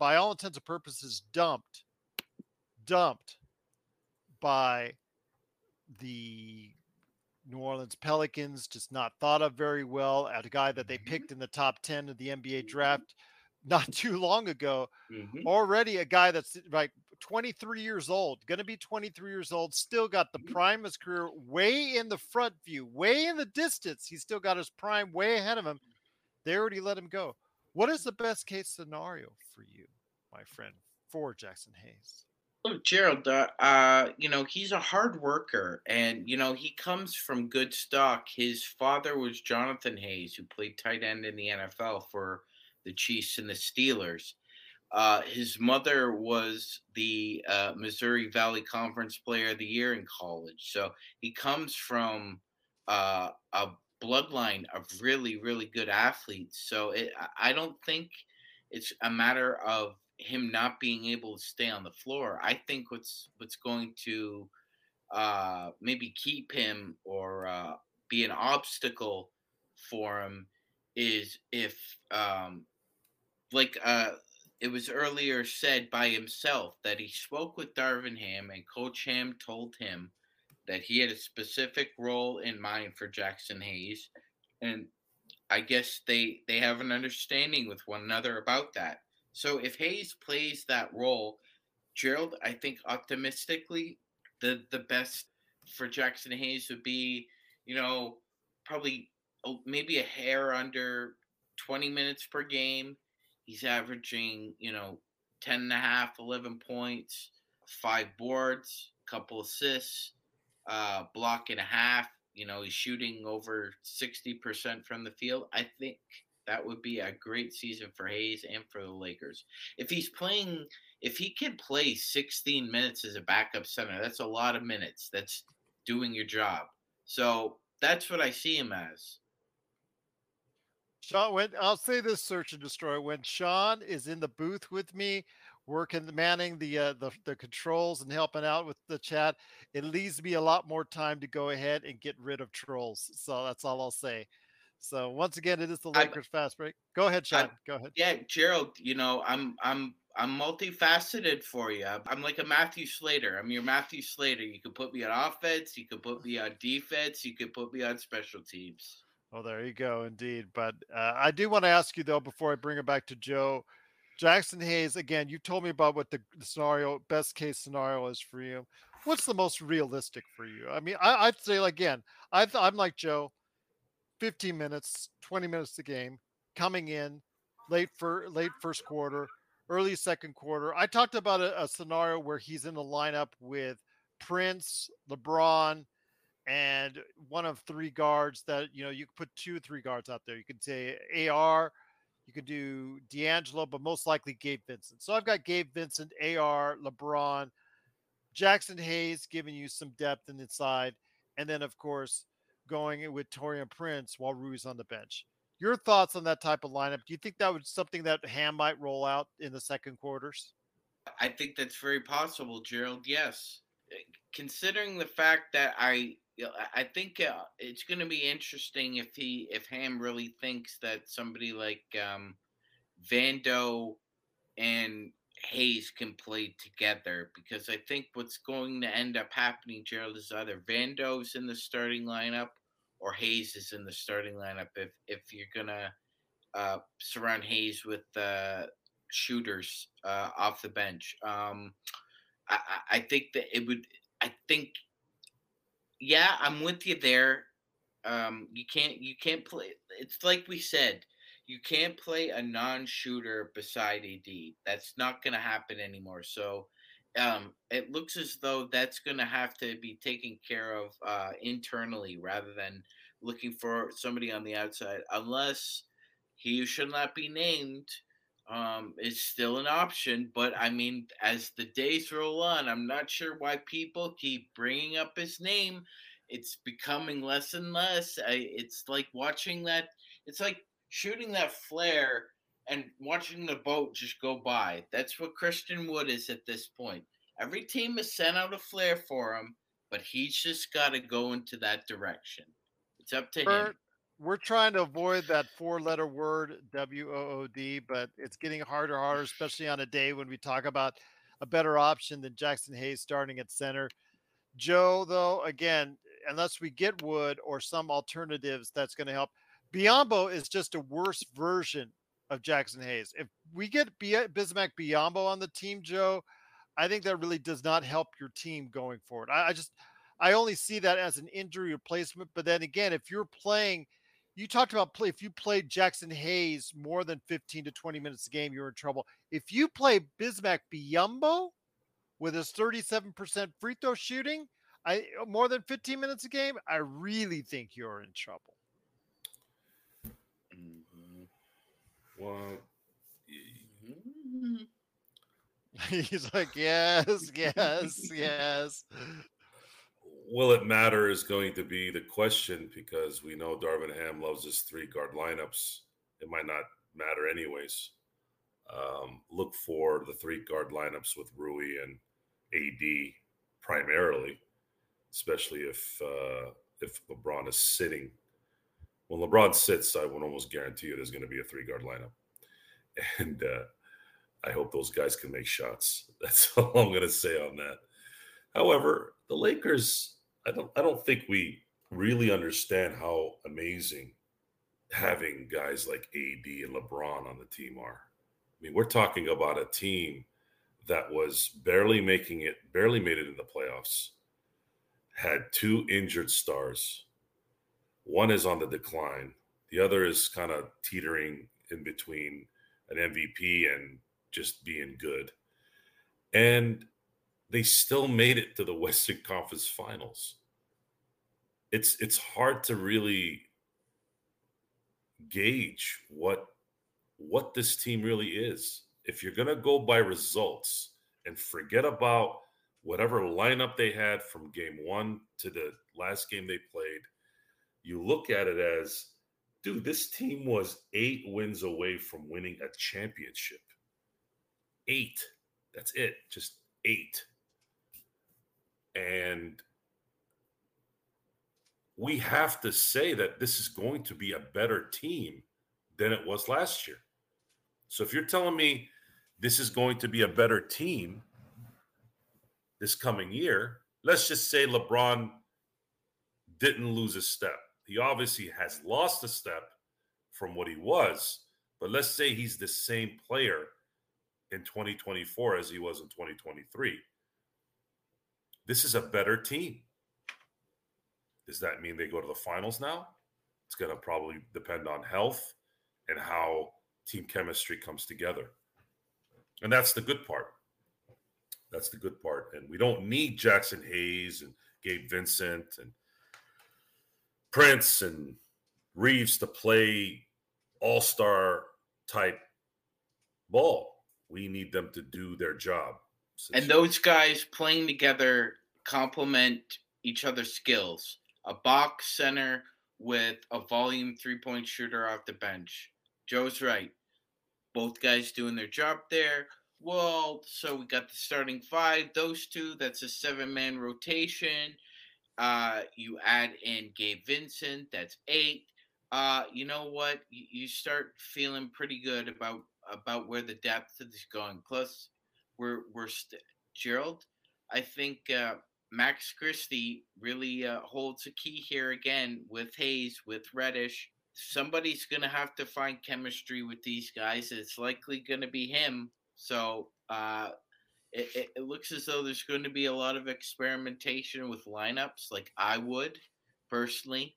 S1: by all intents and purposes, dumped, dumped by the New Orleans Pelicans, just not thought of very well. At a guy that they picked in the top 10 of the NBA draft (laughs) not too long ago.
S3: Mhm.
S1: Already a guy that's like 23 years old, going to be 23 years old, still got the prime of his career way in the front view, way in the distance. He's still got his prime way ahead of him. They already let him go. What is the best case scenario for you, my friend, for Jaxson Hayes?
S3: Oh, Gerald, uh, uh, you know, he's a hard worker and, you know, he comes from good stock. His father was Jonathan Hayes, who played tight end in the NFL for the Chiefs and the Steelers. Uh, his mother was the uh, Missouri Valley Conference Player of the Year in college. So he comes from uh, a bloodline of really, really good athletes. So it, I don't think it's a matter of him not being able to stay on the floor. I think what's what's going to uh, maybe keep him or uh, be an obstacle for him is if um, like uh, it was earlier said by himself that he spoke with Darvin Ham and Coach Ham told him that he had a specific role in mind for Jaxson Hayes, and I guess they they have an understanding with one another about that. So if Hayes plays that role, Gerald, I think optimistically, the the best for Jaxson Hayes would be, you know, probably maybe a hair under 20 minutes per game. He's averaging, you know, 10 and a half, 11 points, five boards, couple assists, uh, block and a half. You know, he's shooting over 60% from the field. I think that would be a great season for Hayes and for the Lakers. If he's playing, if he can play 16 minutes as a backup center, that's a lot of minutes. That's doing your job. So that's what I see him as.
S1: Sean, when I'll say this, search and destroy. When Sean is in the booth with me, working, manning the uh, the the controls and helping out with the chat, it leaves me a lot more time to go ahead and get rid of trolls. So that's all I'll say. So once again, it is the Lakers fast break. Go ahead, Sean.
S3: I'm-
S1: go ahead.
S3: Yeah, Gerald, you know, I'm I'm I'm multifaceted for you. I'm like a Matthew Slater. I'm your Matthew Slater. You could put me on offense, you could put me on defense, you could put me on special teams.
S1: Oh, there you go, indeed. But uh, I do want to ask you though, before I bring it back to Joe, Jaxson Hayes. Again, you told me about what the, scenario, best case scenario is for you. What's the most realistic for you? I mean, I, I'd say again, I, I'm like Joe. 15 minutes, 20 minutes a game, coming in late for late first quarter, early second quarter. I talked about a, a scenario where he's in the lineup with Prince, LeBron, and one of three guards that you know you could put two, three guards out there. You could say AR, you could do D'Angelo, but most likely Gabe Vincent. So I've got Gabe Vincent, AR, LeBron, Jaxson Hayes giving you some depth in inside, and then of course going with Taurean Prince while Rui's on the bench. Your thoughts on that type of lineup? Do you think that was something that Ham might roll out in the second quarters?
S3: I think that's very possible, Gerald. Yes, Eh, considering the fact that I, I- I think uh, it's going to be interesting if he, if Ham really thinks that somebody like um, Vando and Hayes can play together because I think what's going to end up happening, Gerald, is either Vando's in the starting lineup or Hayes is in the starting lineup. If if you're gonna uh, surround Hayes with uh, shooters uh, off the bench, um, I, I think that it would. I think, yeah, I'm with you there. Um, you can't you can't play. It's like we said you can't play a non-shooter beside AD. That's not to happen anymore. So um, it looks as though that's going to have to be taken care of uh, internally rather than looking for somebody on the outside, unless he should not be named. Um, is still an option, but I mean, as the days roll on, I'm not sure why people keep bringing up his name. It's becoming less and less. I, it's like watching that. It's like shooting that flare and watching the boat just go by. That's what Christian Wood is at this point. Every team has sent out a flare for him, but he's just got to go into that direction. It's up to
S1: Bert,
S3: him.
S1: we're trying to avoid that four letter word W O O D, but it's getting harder and harder, especially on a day when we talk about a better option than Jaxson Hayes starting at center. Joe, though, again, unless we get Wood or some alternatives, that's going to help. Biyombo is just a worse version of Jaxson Hayes. If we get B- Bismack Biyombo on the team, Joe, I think that really does not help your team going forward. I, I just, I only see that as an injury replacement. But then again, if you're playing, you talked about play. If you played Jaxson Hayes more than 15 to 20 minutes a game, you're in trouble. If you play Bismack Biyombo with his 37% free throw shooting, I more than 15 minutes a game, I really think you're in trouble. (laughs) He's like, yes, (laughs) yes, yes.
S2: will it matter is going to be the question because we know Darvin Ham loves his three guard lineups. It might not matter anyways. Um, look for the three guard lineups with Rui and AD primarily, especially if uh, if LeBron is sitting. When LeBron sits, I would almost guarantee you there's going to be a three guard lineup, (laughs) and uh, I hope those guys can make shots. (laughs) That's all I'm going to say on that. However, the Lakers, I don't I don't think we really understand how amazing having guys like AD and LeBron on the team are. I mean, we're talking about a team that was barely making it, barely made it in the playoffs, had two injured stars. One is on the decline, the other is kind of teetering in between an MVP and just being good. And they still made it to the (laughs) Western Conference Finals. It's it's hard to really gauge what what this team really is. If you're going to go by results and forget about whatever lineup they had from game 1 to the last game they played, you look at it as dude, this team was 8 wins away from winning a championship. 8. That's it. Just 8 and we have to say that this is going to be a better team than it was last year. So if you're telling me this is going to be a better team this coming year, let's just say LeBron didn't lose a step. He obviously has lost a step from what he was, but let's say he's the same player in 2024 as he was in 2023 this is a better team. Does that mean they go to the finals now? It's going to probably depend on health and how team chemistry comes together. And that's the good part. That's the good part. And we don't need Jaxson Hayes and Gabe Vincent and Prince and Reaves to play all star type ball. We need them to do their job.
S3: And those guys playing together complement each other's skills. A box center with a volume three point shooter off the bench. Joe's right. Both guys doing their job there. Well, so we got the starting five, those two. That's a seven man rotation. Uh, you add in Gabe Vincent, that's eight. Uh, you know what? You, you start feeling pretty good about about where the depth is going. Plus, we're we're st- Gerald. I think uh, Max Christie really uh, holds a key here again with Hayes, with Reddish. Somebody's going to have to find chemistry with these guys. It's likely going to be him. So uh, it, it, it looks as though there's going to be a lot of experimentation with lineups, like I would personally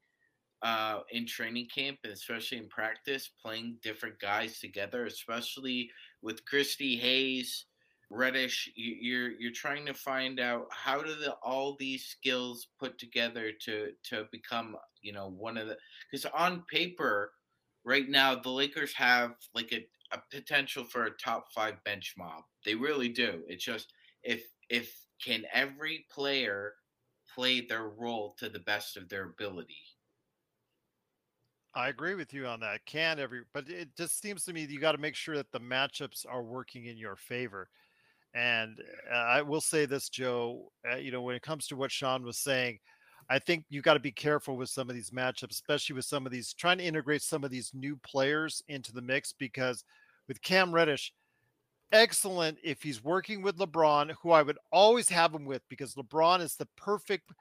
S3: uh, in training camp and especially in practice, playing different guys together, especially with Christie Hayes, Reddish. You, you're you're trying to find out how do the, all these skills put together to to become you know one of the because on paper right now the Lakers have like a, a potential for a top five bench mob. They really do. It's just if if can every player play their role to the best of their ability
S1: I agree with you on that. Can every, but it just seems to me you got to make sure that the matchups are working in your favor. And uh, I will say this, Joe. Uh, you know, when it comes to what Sean was saying, I think you got to be careful with some of these matchups, especially with some of these trying to integrate some of these new players into the mix. Because with Cam Reddish, excellent if he's working with LeBron, who I would always have him with, because LeBron is the perfect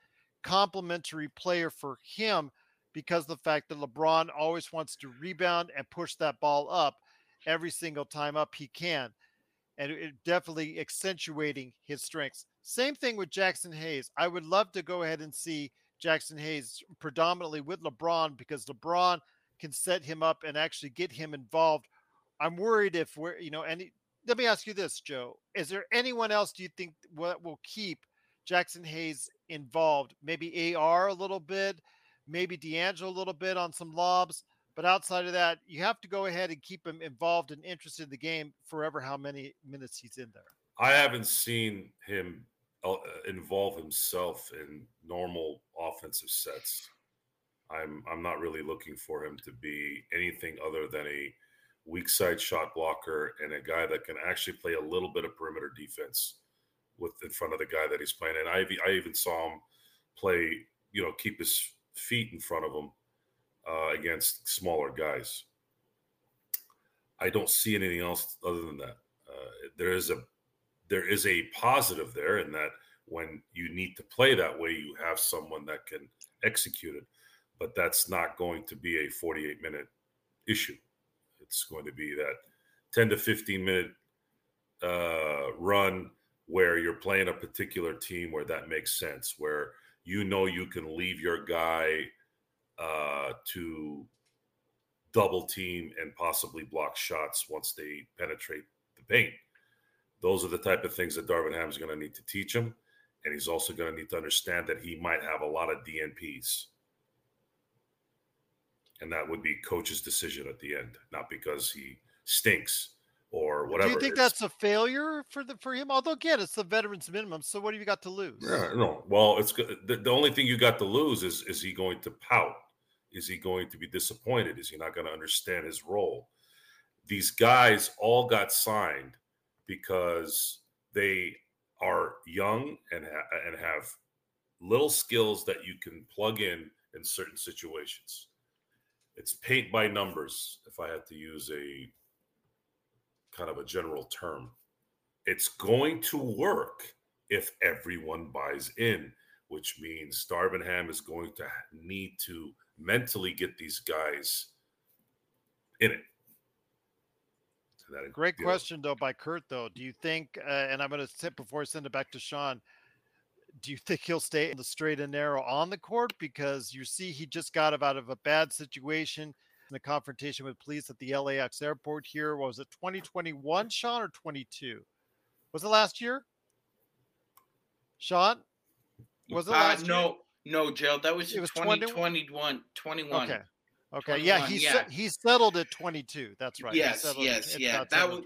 S1: complementary player for him because the fact that LeBron always wants to rebound and push that ball up every single time up he can. And it definitely accentuating his strengths. Same thing with Jaxson Hayes. I would love to go ahead and see Jaxson Hayes predominantly with LeBron because LeBron can set him up and actually get him involved. I'm worried if we're, you know, any. Let me ask you this, Joe. Is there anyone else do you think what will keep Jaxson Hayes involved? Maybe AR a little bit, maybe D'Angelo a little bit on some lobs. But outside of that, you have to go ahead and keep him involved and interested in the game forever, how many minutes he's in there.
S2: I haven't seen him uh, involve himself in normal offensive sets. I'm I'm not really looking for him to be anything other than a weak side shot blocker and a guy that can actually play a little bit of perimeter defense with in front of the guy that he's playing. And I I even saw him play, you know, keep his feet in front of him uh, against smaller guys. I don't see anything else other than that. Uh, there is a there is a positive there in that when you need to play that way, you have someone that can execute it. But that's not going to be a 48 minute issue. It's going to be that 10 to 15 minute uh, run where you're playing a particular team where that makes sense, where you know you can leave your guy uh, to double team and possibly block shots once they penetrate the paint. Those are the type of things that Darvin Ham is going to need to teach him. And he's also going to need to understand that he might have a lot of DNPs. And that would be coach's decision at the end, not because he stinks or whatever.
S1: Do you think that's a failure for the for him? Although again, it's the veterans minimum. So what have you got to lose?
S2: Yeah, no. Well, it's the, the only thing you got to lose is is he going to pout? Is he going to be disappointed? Is he not going to understand his role? These guys all got signed because they are young and ha- and have little skills that you can plug in in certain situations. It's paint by numbers. If I had to use a kind of a general term. It's going to work if everyone buys in, which means Darvin Ham is going to need to mentally get these guys in it.
S1: Great question, though, by Kurt. Though, do you think? Uh, and I'm going to tip before I send it back to Sean. Do you think he'll stay in the straight and narrow on the court because you see he just got out of a bad situation? in the confrontation with police at the LAX airport here. Was it 2021, Sean, or 22? Was it last year? Sean? Was it last
S3: uh, no, year? No, Gerald. That was, it was 2021. 21.
S1: Okay. Okay. Yeah, he yeah. he settled at 22. That's right.
S3: Yes, yes, yeah. That was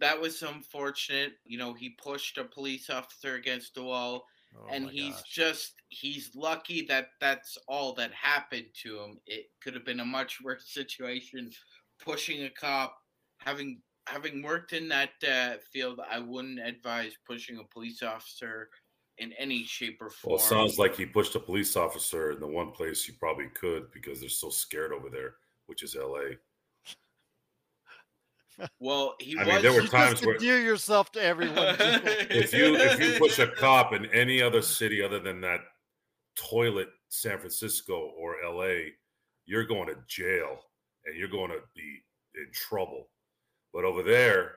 S3: that was unfortunate. You know, he pushed a police officer against the wall Oh and he's gosh. just he's lucky that that's all that happened to him. It could have been a much worse situation. Pushing a cop, having having worked in that uh, field, I wouldn't advise pushing a police officer in any shape or form.
S2: Well, it sounds like he pushed a police officer in the one place you probably could because they're so scared over there, which is L.A.
S3: Well, he
S2: I
S3: was.
S2: mean, there were (laughs)
S1: You
S2: times
S1: just
S2: where-
S1: endear yourself to everyone.
S2: If you if you push a cop in any other city other than that toilet San Francisco or LA, you're going to jail and you're going to be in trouble. But over there,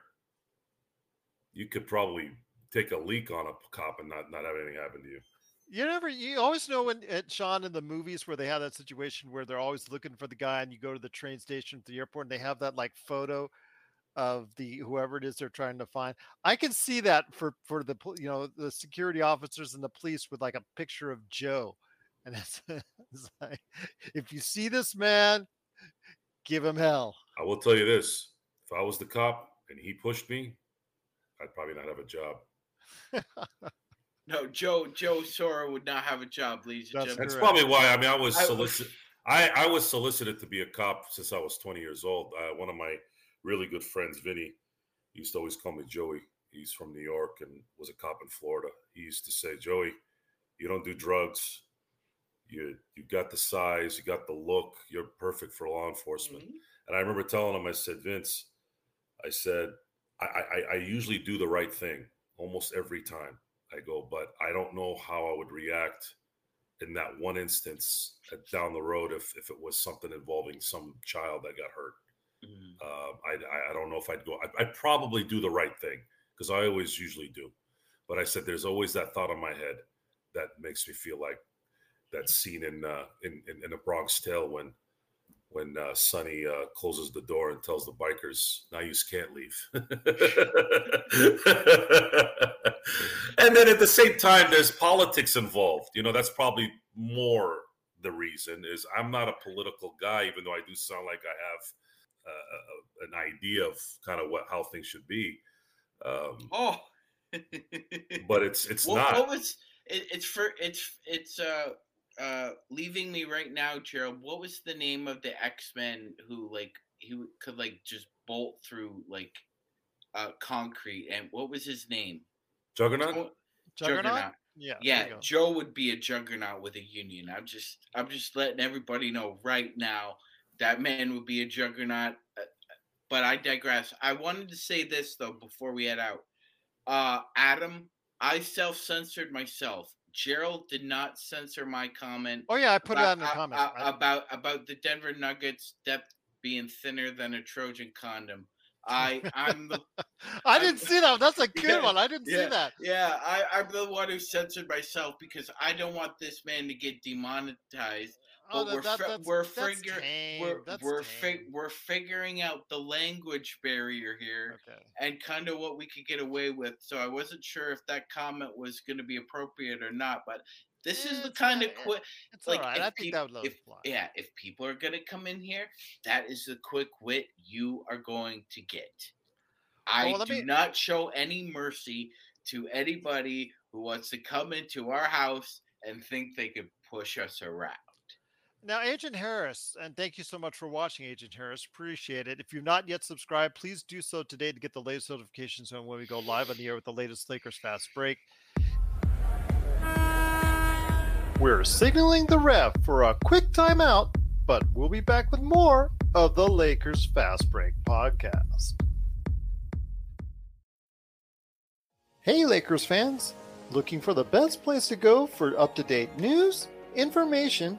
S2: you could probably take a leak on a cop and not not have anything happen to you.
S1: You never, you always know when at Sean in the movies where they have that situation where they're always looking for the guy, and you go to the train station, to the airport, and they have that like photo of the whoever it is they're trying to find. I can see that for for the you know the security officers and the police with like a picture of Joe, and it's, (laughs) it's like if you see this man, give him hell.
S2: I will tell you this: if I was the cop and he pushed me, I'd probably not have a job. (laughs)
S3: no, Joe Joe Soro would not have a job, ladies and
S1: That's
S3: gentlemen.
S2: That's probably why. I mean, I was
S3: I-
S2: solicited. I, I was solicited to be a cop since I was 20 years old. Uh, one of my really good friends, Vinny, used to always call me Joey. He's from New York and was a cop in Florida. He used to say, Joey, you don't do drugs. You you got the size, you got the look. You're perfect for law enforcement.
S3: Mhm.
S2: And I remember telling him, I said, Vince, I said, I, I, I usually do the right thing almost every time I go, but I don't know how I would react in that one instance uh, down the road if, if it was something involving some child that got hurt.
S3: Mhm.
S2: Uh, I, I, don't know if I'd go, I, I'd probably do the right thing because I always usually do. But I said, there's always that thought in my head that makes me feel like that scene in, uh, in, in, in a Bronx Tale when when uh, Sonny uh, closes the door and tells the bikers, "Now you can't leave." (laughs) and then at the same time, there's politics involved. You know, that's probably more the reason. Is I'm not a political guy, even though I do sound like I have uh, an idea of kind of what how things should be. Um,
S3: Oh,
S2: but it's it's
S3: what,
S2: not.
S3: what was it, it's for it's it's uh uh leaving me right now, Gerald. What was the name of the X Men who like he could like just bolt through like uh concrete and what was his name?
S2: Juggernaut.
S3: Oh,
S1: Juggernaut? Yeah.
S3: Yeah. Joe would be a juggernaut with a union. I'm just I'm just letting everybody know right now that man would be a juggernaut. Uh, But I digress. I wanted to say this though before we head out. Uh Adam, I self-censored myself. Gerald did not censor my comment
S1: Oh yeah, I put it out in the
S3: about-
S1: comments.
S3: uh, about about the Denver Nuggets depth being thinner than a Trojan condom. I I'm the (laughs)
S1: I didn't see that. That's a (laughs) good
S3: Yeah,
S1: one. I didn't see that.
S3: Yeah, I, I'm the one who censored myself because I don't want this man to get demonetized.
S1: Oh,
S3: But we're
S1: that,
S3: fi-
S1: that's,
S3: we're figure- We're we're fi- we're figuring out the language barrier here
S1: Okay.
S3: and kind of what we could get away with. So I wasn't sure if that comment was going to be appropriate or not. But this is eh, the
S1: It's
S3: kind of
S1: eh,
S3: quick.
S1: It's
S3: Like,
S1: all right. I think that would
S3: if- Yeah, if people are going to come in here, that is the quick wit you are going to get. I
S1: Well,
S3: do
S1: me-
S3: not show any mercy to anybody who wants to come into our house and think they could push us around.
S1: Now, Agent Harris, and thank you so much for watching, Agent Harris. Appreciate it. If you've not yet subscribed, please do so today to get the latest notifications on when we go live on the air with the latest Lakers Fast Break. We're signaling the ref for a quick timeout, but we'll be back with more of the Lakers Fast Break podcast. Hey, Lakers fans! Looking for the best place to go for up to date news, information,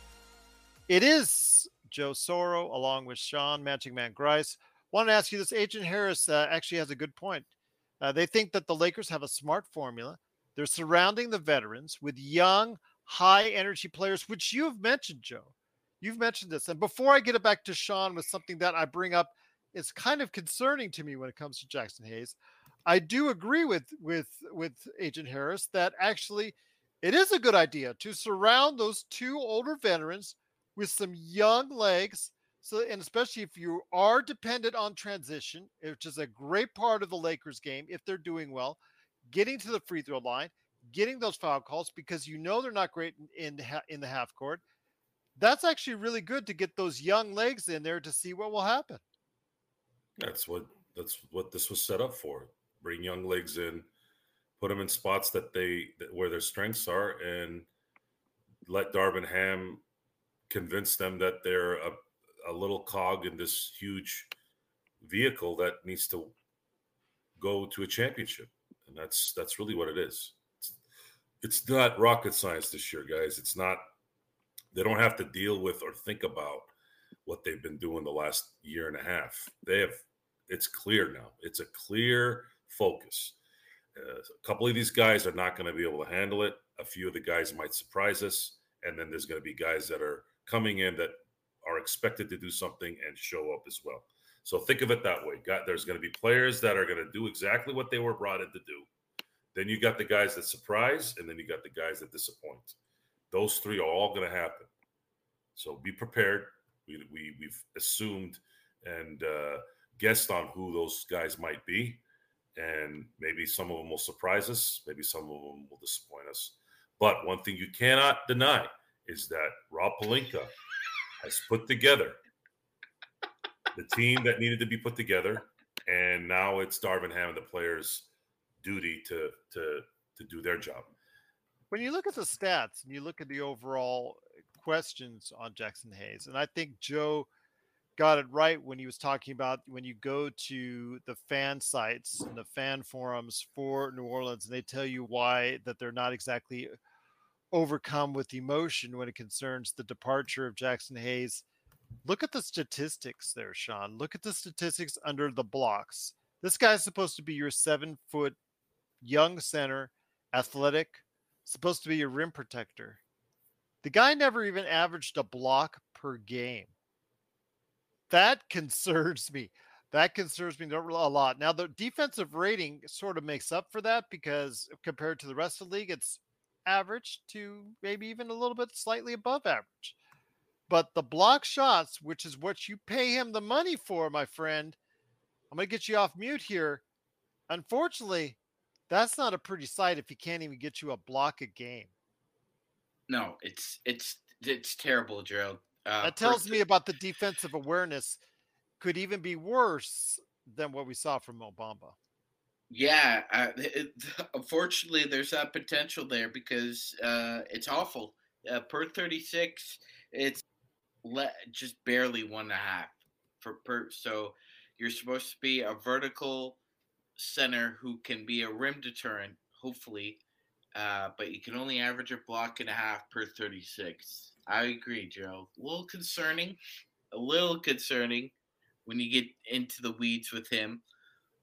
S1: It is Joe Soro along with Sean Magic Man Grice. Want to ask you this? Agent Harris uh, actually has a good point. Uh, they think that the Lakers have a smart formula. They're surrounding the veterans with young, high energy players, which you've mentioned, Joe. You've mentioned this. And before I get it back to Sean with something that I bring up it's kind of concerning to me when it comes to Jaxson Hayes. I do agree with with with Agent Harris that actually it is a good idea to surround those two older veterans with some young legs So, and especially if you are dependent on transition, which is a great part of the Lakers game, if they're doing well, getting to the free throw line, getting those foul calls because you know they're not great in in the, half court. That's actually really good to get those young legs in there to see what will happen.
S2: That's what that's what this was set up for. Bring young legs in, put them in spots that they that, where their strengths are, and let Darvin Ham convince them that they're a, a little cog in this huge vehicle that needs to go to a championship. And that's that's really what it is. It's, it's not rocket science this year, guys. It's not they don't have to deal with or think about what they've been doing the last year and a half. They have it's clear now. It's a clear focus. Uh, a couple of these guys are not going to be able to handle it. A few of the guys might surprise us, and then there's going to be guys that are coming in that are expected to do something and show up as well. So think of it that way. Got there's going to be players that are going to do exactly what they were brought in to do. Then you got the guys that surprise, and then you got the guys that disappoint. Those three are all going to happen. So be prepared. We, we we've assumed and uh, guessed on who those guys might be, and maybe some of them will surprise us. Maybe some of them will disappoint us. But one thing you cannot deny is that Rob Pelinka has put together the team that needed to be put together, and now it's Darvin Ham and the players' duty to to to do their job.
S1: When you look at the stats and you look at the overall questions on Jaxson Hayes, and I think Joe got it right when he was talking about when you go to the fan sites and the fan forums for New Orleans, and they tell you why that they're not exactly overcome with emotion when it concerns the departure of Jaxson Hayes. Look at the statistics there, Sean. Look at the statistics under the blocks. This guy's supposed to be your seven foot young center, athletic, supposed to be your rim protector. The guy never even averaged a block per game. That (laughs) concerns me. That concerns me a lot. Now, the defensive rating sort of makes up for that because compared to the rest of the league, it's average to maybe even a little bit slightly above average. But the block shots, which is what you pay him the money for, my friend, I'm going to get you off mute here. Unfortunately, that's not a pretty sight if he can't even get you a block a game.
S3: No, it's it's it's terrible, Gerald.
S1: Uh, that tells me about the defensive awareness could even be worse than what we saw from Mo Bamba.
S3: Yeah, uh, it, unfortunately, there's that potential there because uh, it's awful. Uh, per 36, it's le- just barely one and a half for per. So you're supposed to be a vertical center who can be a rim deterrent, hopefully, uh, but you can only average a block and a half per 36. I agree, Joe. A little concerning, a little concerning when you get into the weeds with him.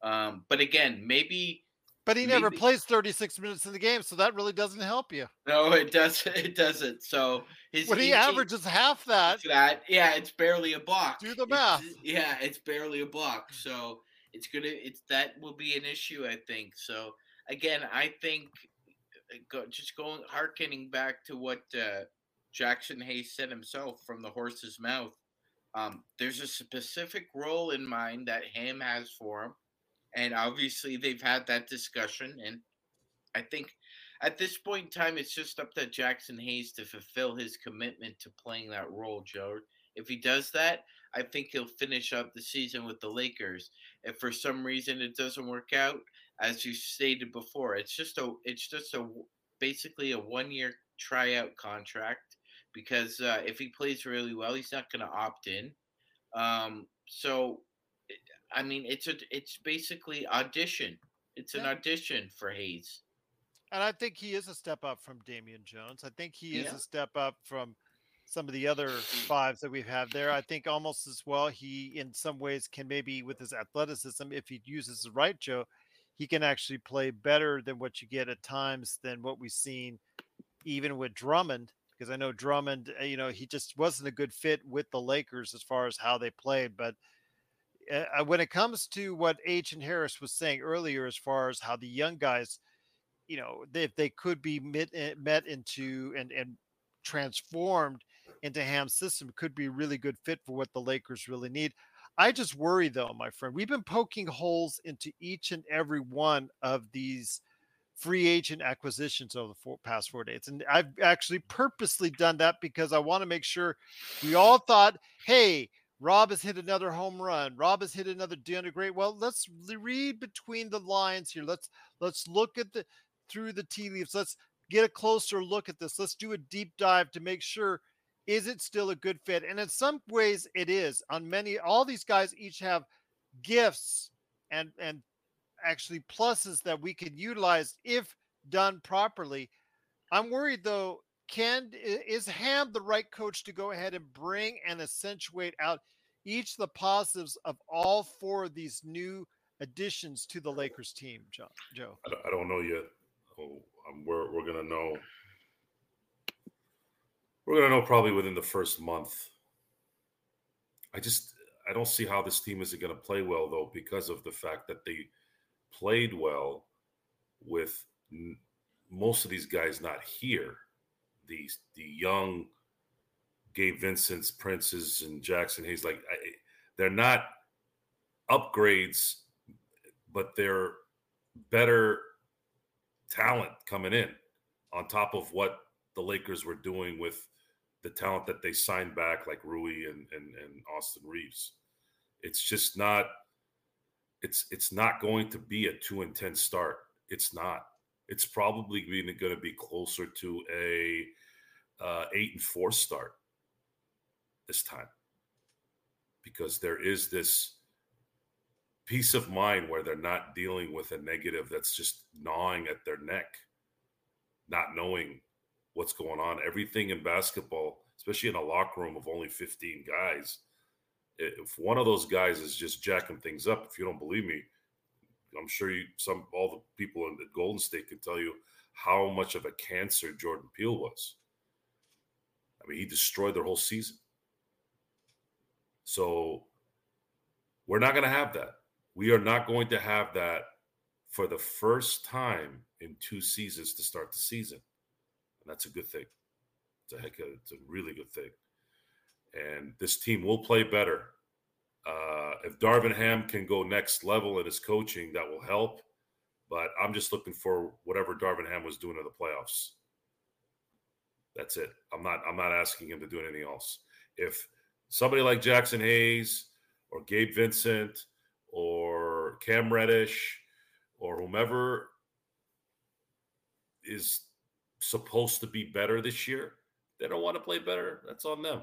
S3: Um, but again, maybe.
S1: But he never plays 36 minutes in the game, so that really doesn't help you.
S3: No, it doesn't. (laughs) It doesn't. So
S1: his when he averages half that,
S3: that yeah, it's barely a block.
S1: Do the math.
S3: It's, yeah, it's barely a block. So it's gonna. It's that will be an issue, I think. So again, I think uh, just going harkening back to what uh, Jaxson Hayes said himself from the horse's mouth. Um, there's a specific role in mind that Ham has for him and obviously they've had that discussion. And I think at this point in time, it's just up to Jaxson Hayes to fulfill his commitment to playing that role, Joe. If he does that, I think he'll finish up the season with the Lakers. If for some reason it doesn't work out, as you stated before, it's just a it's just a basically a one year tryout contract because uh, if he plays really well, he's not going to opt in. Um, so I mean, it's a it's basically audition. It's an yeah. audition for Hayes.
S1: And I think he is a step up from Damian Jones. I think he is yeah. a step up from some of the other fives that we've had there. I think almost as well, he in some ways can maybe with his athleticism, if he uses the right Joe, he can actually play better than what you get at times than what we've seen even with Drummond. Because I know Drummond, eh, you know, he just wasn't a good fit with the Lakers as far as how they played. But uh, when it comes to what H and Harris was saying earlier, as far as how the young guys, you know, if they, they could be met, eh, met into and and transformed into Ham's system could be a really good fit for what the Lakers really need. I just worry though, my friend. We've been poking holes into each and every one of these free agent acquisitions over the four, past four days. And I've actually purposely done that because I want to make sure we all thought, hey, Rob has hit another home run. Rob has hit another DeAndre Great. Well, let's read between the lines here. Let's let's look at the through the tea leaves. Let's get a closer look at this. Let's do a deep dive to make sure is it still a good fit? And in some ways it is. On many all these guys each have gifts and and actually pluses that we can utilize if done properly. I'm worried though, can is Ham the right coach to go ahead and bring and accentuate out each of the positives of all four of these new additions to the Lakers team, John, Joe?
S2: I don't know yet. Oh, um, we're we're gonna know. We're gonna know probably within the first month. I just I don't see how this team is going to play well though because of the fact that they played well with most of these guys not here. These the young Gabe Vincent's, Princes, and Jaxson Hayes, like I, they're not upgrades, but they're better talent coming in on top of what the Lakers were doing with the talent that they signed back, like Rui and, and, and Austin Reaves. It's just not it's it's not going to be a two and ten start. It's not. It's probably going to be closer to a uh, eight and four start this time because there is this peace of mind where they're not dealing with a negative that's just gnawing at their neck, not knowing what's going on. Everything in basketball, especially in a locker room of only 15 guys, if one of those guys is just jacking things up, if you don't believe me, I'm sure you some all the people in the Golden State can tell you how much of a cancer Jordan Poole was. I mean, he destroyed their whole season. So we're not going to have that. We are not going to have that for the first time in two seasons to start the season. And that's a good thing. It's a heck of, it's a really good thing and this team will play better. Uh, if Darvin Ham can go next level in his coaching, that will help. But I'm just looking for whatever Darvin Ham was doing in the playoffs. That's it. I'm not. I'm not asking him to do anything else. If somebody like Jaxson Hayes or Gabe Vincent or Cam Reddish or whomever is supposed to be better this year, they don't want to play better. That's on them.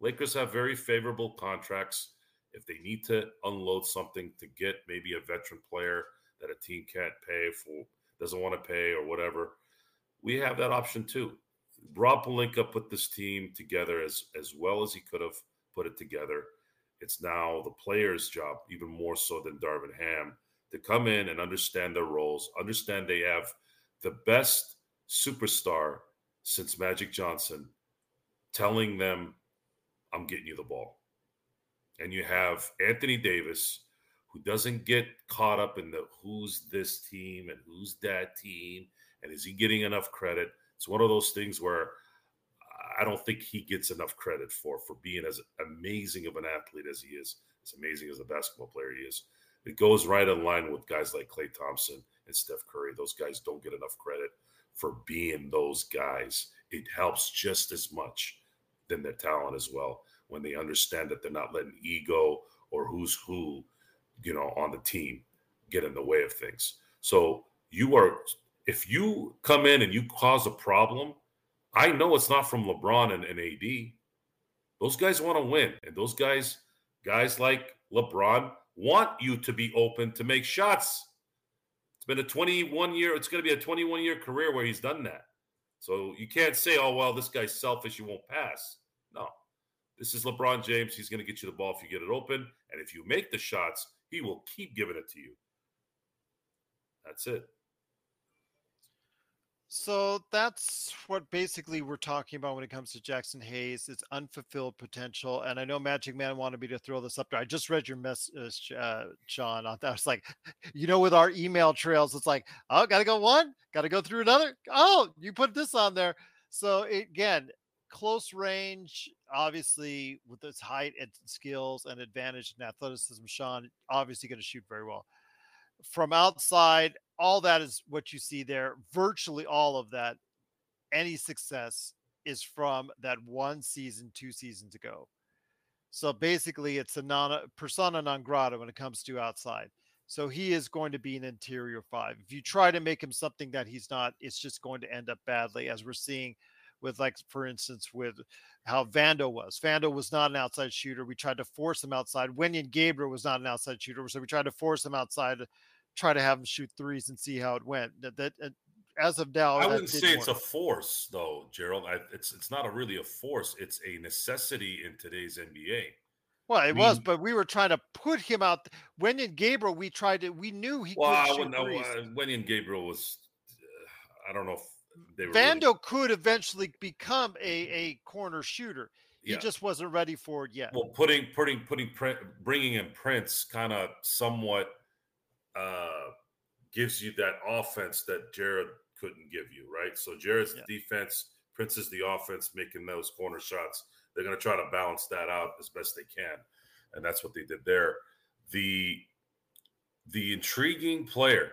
S2: Lakers have very favorable contracts. If they need to unload something to get maybe a veteran player that a team can't pay for, doesn't want to pay or whatever, we have that option too. Rob Pelinka put this team together as as well as he could have put it together. It's now the players' job, even more so than Darvin Ham, to come in and understand their roles, understand they have the best superstar since Magic Johnson, telling them I'm getting you the ball. And you have Anthony Davis, who doesn't get caught up in the who's this team and who's that team and is he getting enough credit? It's one of those things where I don't think he gets enough credit for for being as amazing of an athlete as he is, as amazing as a basketball player he is. It goes right in line with guys like Klay Thompson and Steph Curry. Those guys don't get enough credit for being those guys. It helps just as much than their talent as well when they understand that they're not letting ego or who's who, you know, on the team get in the way of things. So you are, if you come in and you cause a problem, I know it's not from LeBron and, and AD. Those guys want to win, and those guys, guys like LeBron, want you to be open to make shots. It's been a 21 year, it's going to be a 21 year career where he's done that. So you can't say, oh, well, this guy's selfish, he won't pass. This is LeBron James. He's going to get you the ball if you get it open. And if you make the shots, he will keep giving it to you. That's it.
S1: So that's what basically we're talking about when it comes to Jaxson Hayes. It's unfulfilled potential, and I know Magic Man wanted me to throw this up there. I just read your message, uh, Sean. I was like, (laughs) you know, with our email trails, it's like, oh, got to go one, got to go through another. Oh, you put this on there. So again, close range, obviously with his height and skills and advantage and athleticism, Sean obviously going to shoot very well. From outside, all that is what you see there. Virtually all of that, any success is from that one season, two seasons ago. So basically, it's a non persona non grata when it comes to outside. So he is going to be an interior five. If you try to make him something that he's not, it's just going to end up badly, as we're seeing with, like, for instance, with how Vando was. Vando was not an outside shooter. We tried to force him outside. Wenyen Gabriel was not an outside shooter. So we tried to force him outside to try to have him shoot threes and see how it went. That, that uh, as of now,
S2: I wouldn't say it's work. a force, though, Gerald. I, it's it's not a really a force. It's a necessity in today's NBA.
S1: Well, it I mean, was, but we were trying to put him out. Wenyen Gabriel, we tried to. We knew he. Well, could shoot threes.
S2: Uh, Wenyen Gabriel was. Uh, I don't know if
S1: they. Vando really... could eventually become a a corner shooter. He yeah. just wasn't ready for it yet.
S2: Well, putting putting putting bringing in Prince kind of somewhat uh gives you that offense that Jared couldn't give you, right? So Jared's yeah. defense, Prince is the offense, making those corner shots. They're going to try to balance that out as best they can, and that's what they did there. The the intriguing player.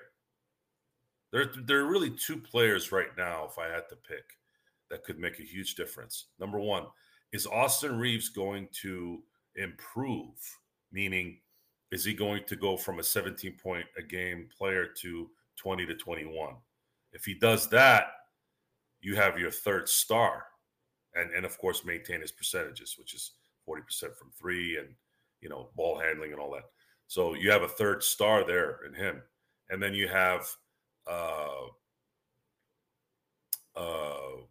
S2: There, there are really two players right now, if I had to pick, that could make a huge difference. Number one, is Austin Reaves going to improve? Meaning, is he going to go from a 17 point a game player to 20 to 21? If he does that, you have your third star. And, and of course, maintain his percentages, which is 40% from three and, you know, ball handling and all that. So you have a third star there in him. And then you have, uh, uh,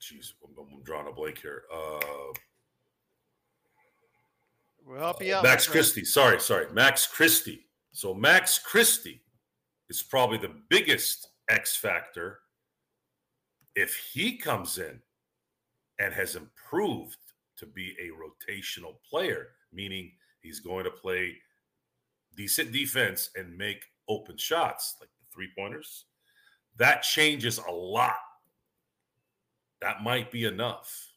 S2: geez, I'm, I'm drawing a blank here. Uh,
S1: We'll help you out.
S2: Max Christie. Sorry, sorry. Max Christie. So Max Christie is probably the biggest X factor. If he comes in and has improved to be a rotational player, meaning he's going to play decent defense and make open shots like the three pointers, that changes a lot. That might be enough.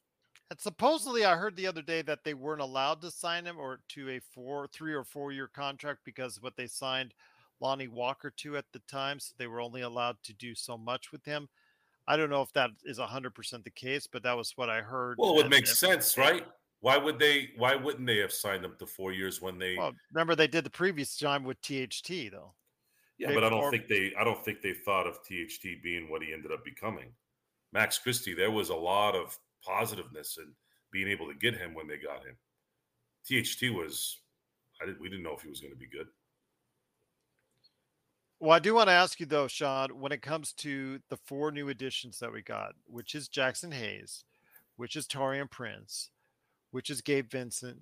S1: And supposedly, I heard the other day that they weren't allowed to sign him or to a four, three or four year contract because what they signed Lonnie Walker to at the time, so they were only allowed to do so much with him. I don't know if that is hundred percent the case, but that was what I heard.
S2: Well, it would make sense, right? Why would they? Why wouldn't they have signed him to four years when they? Well,
S1: remember they did the previous time with THT though.
S2: Yeah, but I don't think they. I don't think they thought of THT being what he ended up becoming. Max Christie, there was a lot of positiveness and being able to get him when they got him. THT was, I didn't we didn't know if he was going to be good.
S1: Well, I do want to ask you though, Sean, when it comes to the four new additions that we got, which is Jaxson Hayes, which is Taurean Prince, which is Gabe Vincent,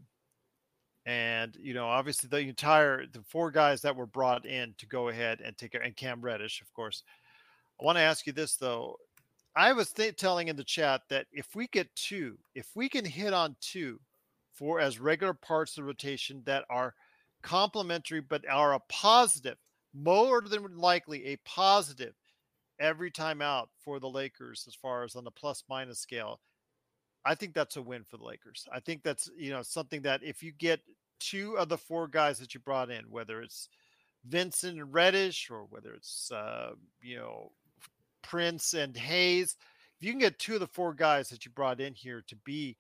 S1: and you know, obviously the entire the four guys that were brought in to go ahead and take care, and Cam Reddish, of course. I want to ask you this though: I was th- telling in the chat that if we get two, if we can hit on two for as regular parts of the rotation that are complementary but are a positive, more than likely a positive every time out for the Lakers as far as on the plus minus scale. I think that's a win for the Lakers. I think that's you know something that if you get two of the four guys that you brought in, whether it's Vincent and Reddish or whether it's uh, you know Prince and Hayes. If you can get two of the four guys that you brought in here to be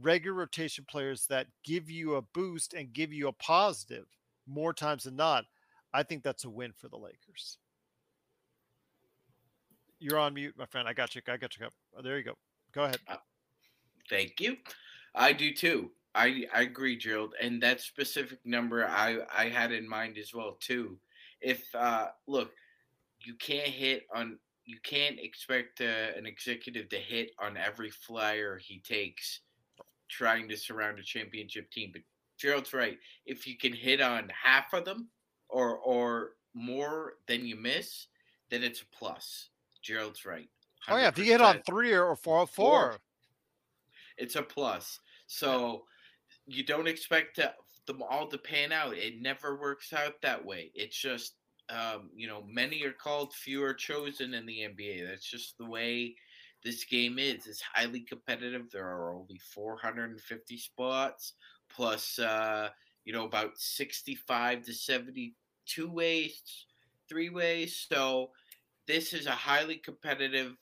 S1: regular rotation players that give you a boost and give you a positive more times than not, I think that's a win for the Lakers. You're on mute, my friend. I got you. I got you. There you go. Go ahead.
S3: Thank you. I do too. I I agree, Gerald. And that specific number I I had in mind as well too. If uh look, you can't hit on you can't expect uh, an executive to hit on every flyer he takes trying to surround a championship team. But Gerald's right. If you can hit on half of them or or more than you miss, then it's a plus. Gerald's right.
S1: 100%. Oh yeah, if you hit on three or four, four, four.
S3: It's a plus. So you don't expect to, them all to pan out. It never works out that way. It's just um, you know, many are called, few are chosen in the NBA. That's just the way this game is. It's highly competitive. There are only 450 spots plus, uh, you know, about 65 to 72 ways, three ways. So this is a highly competitive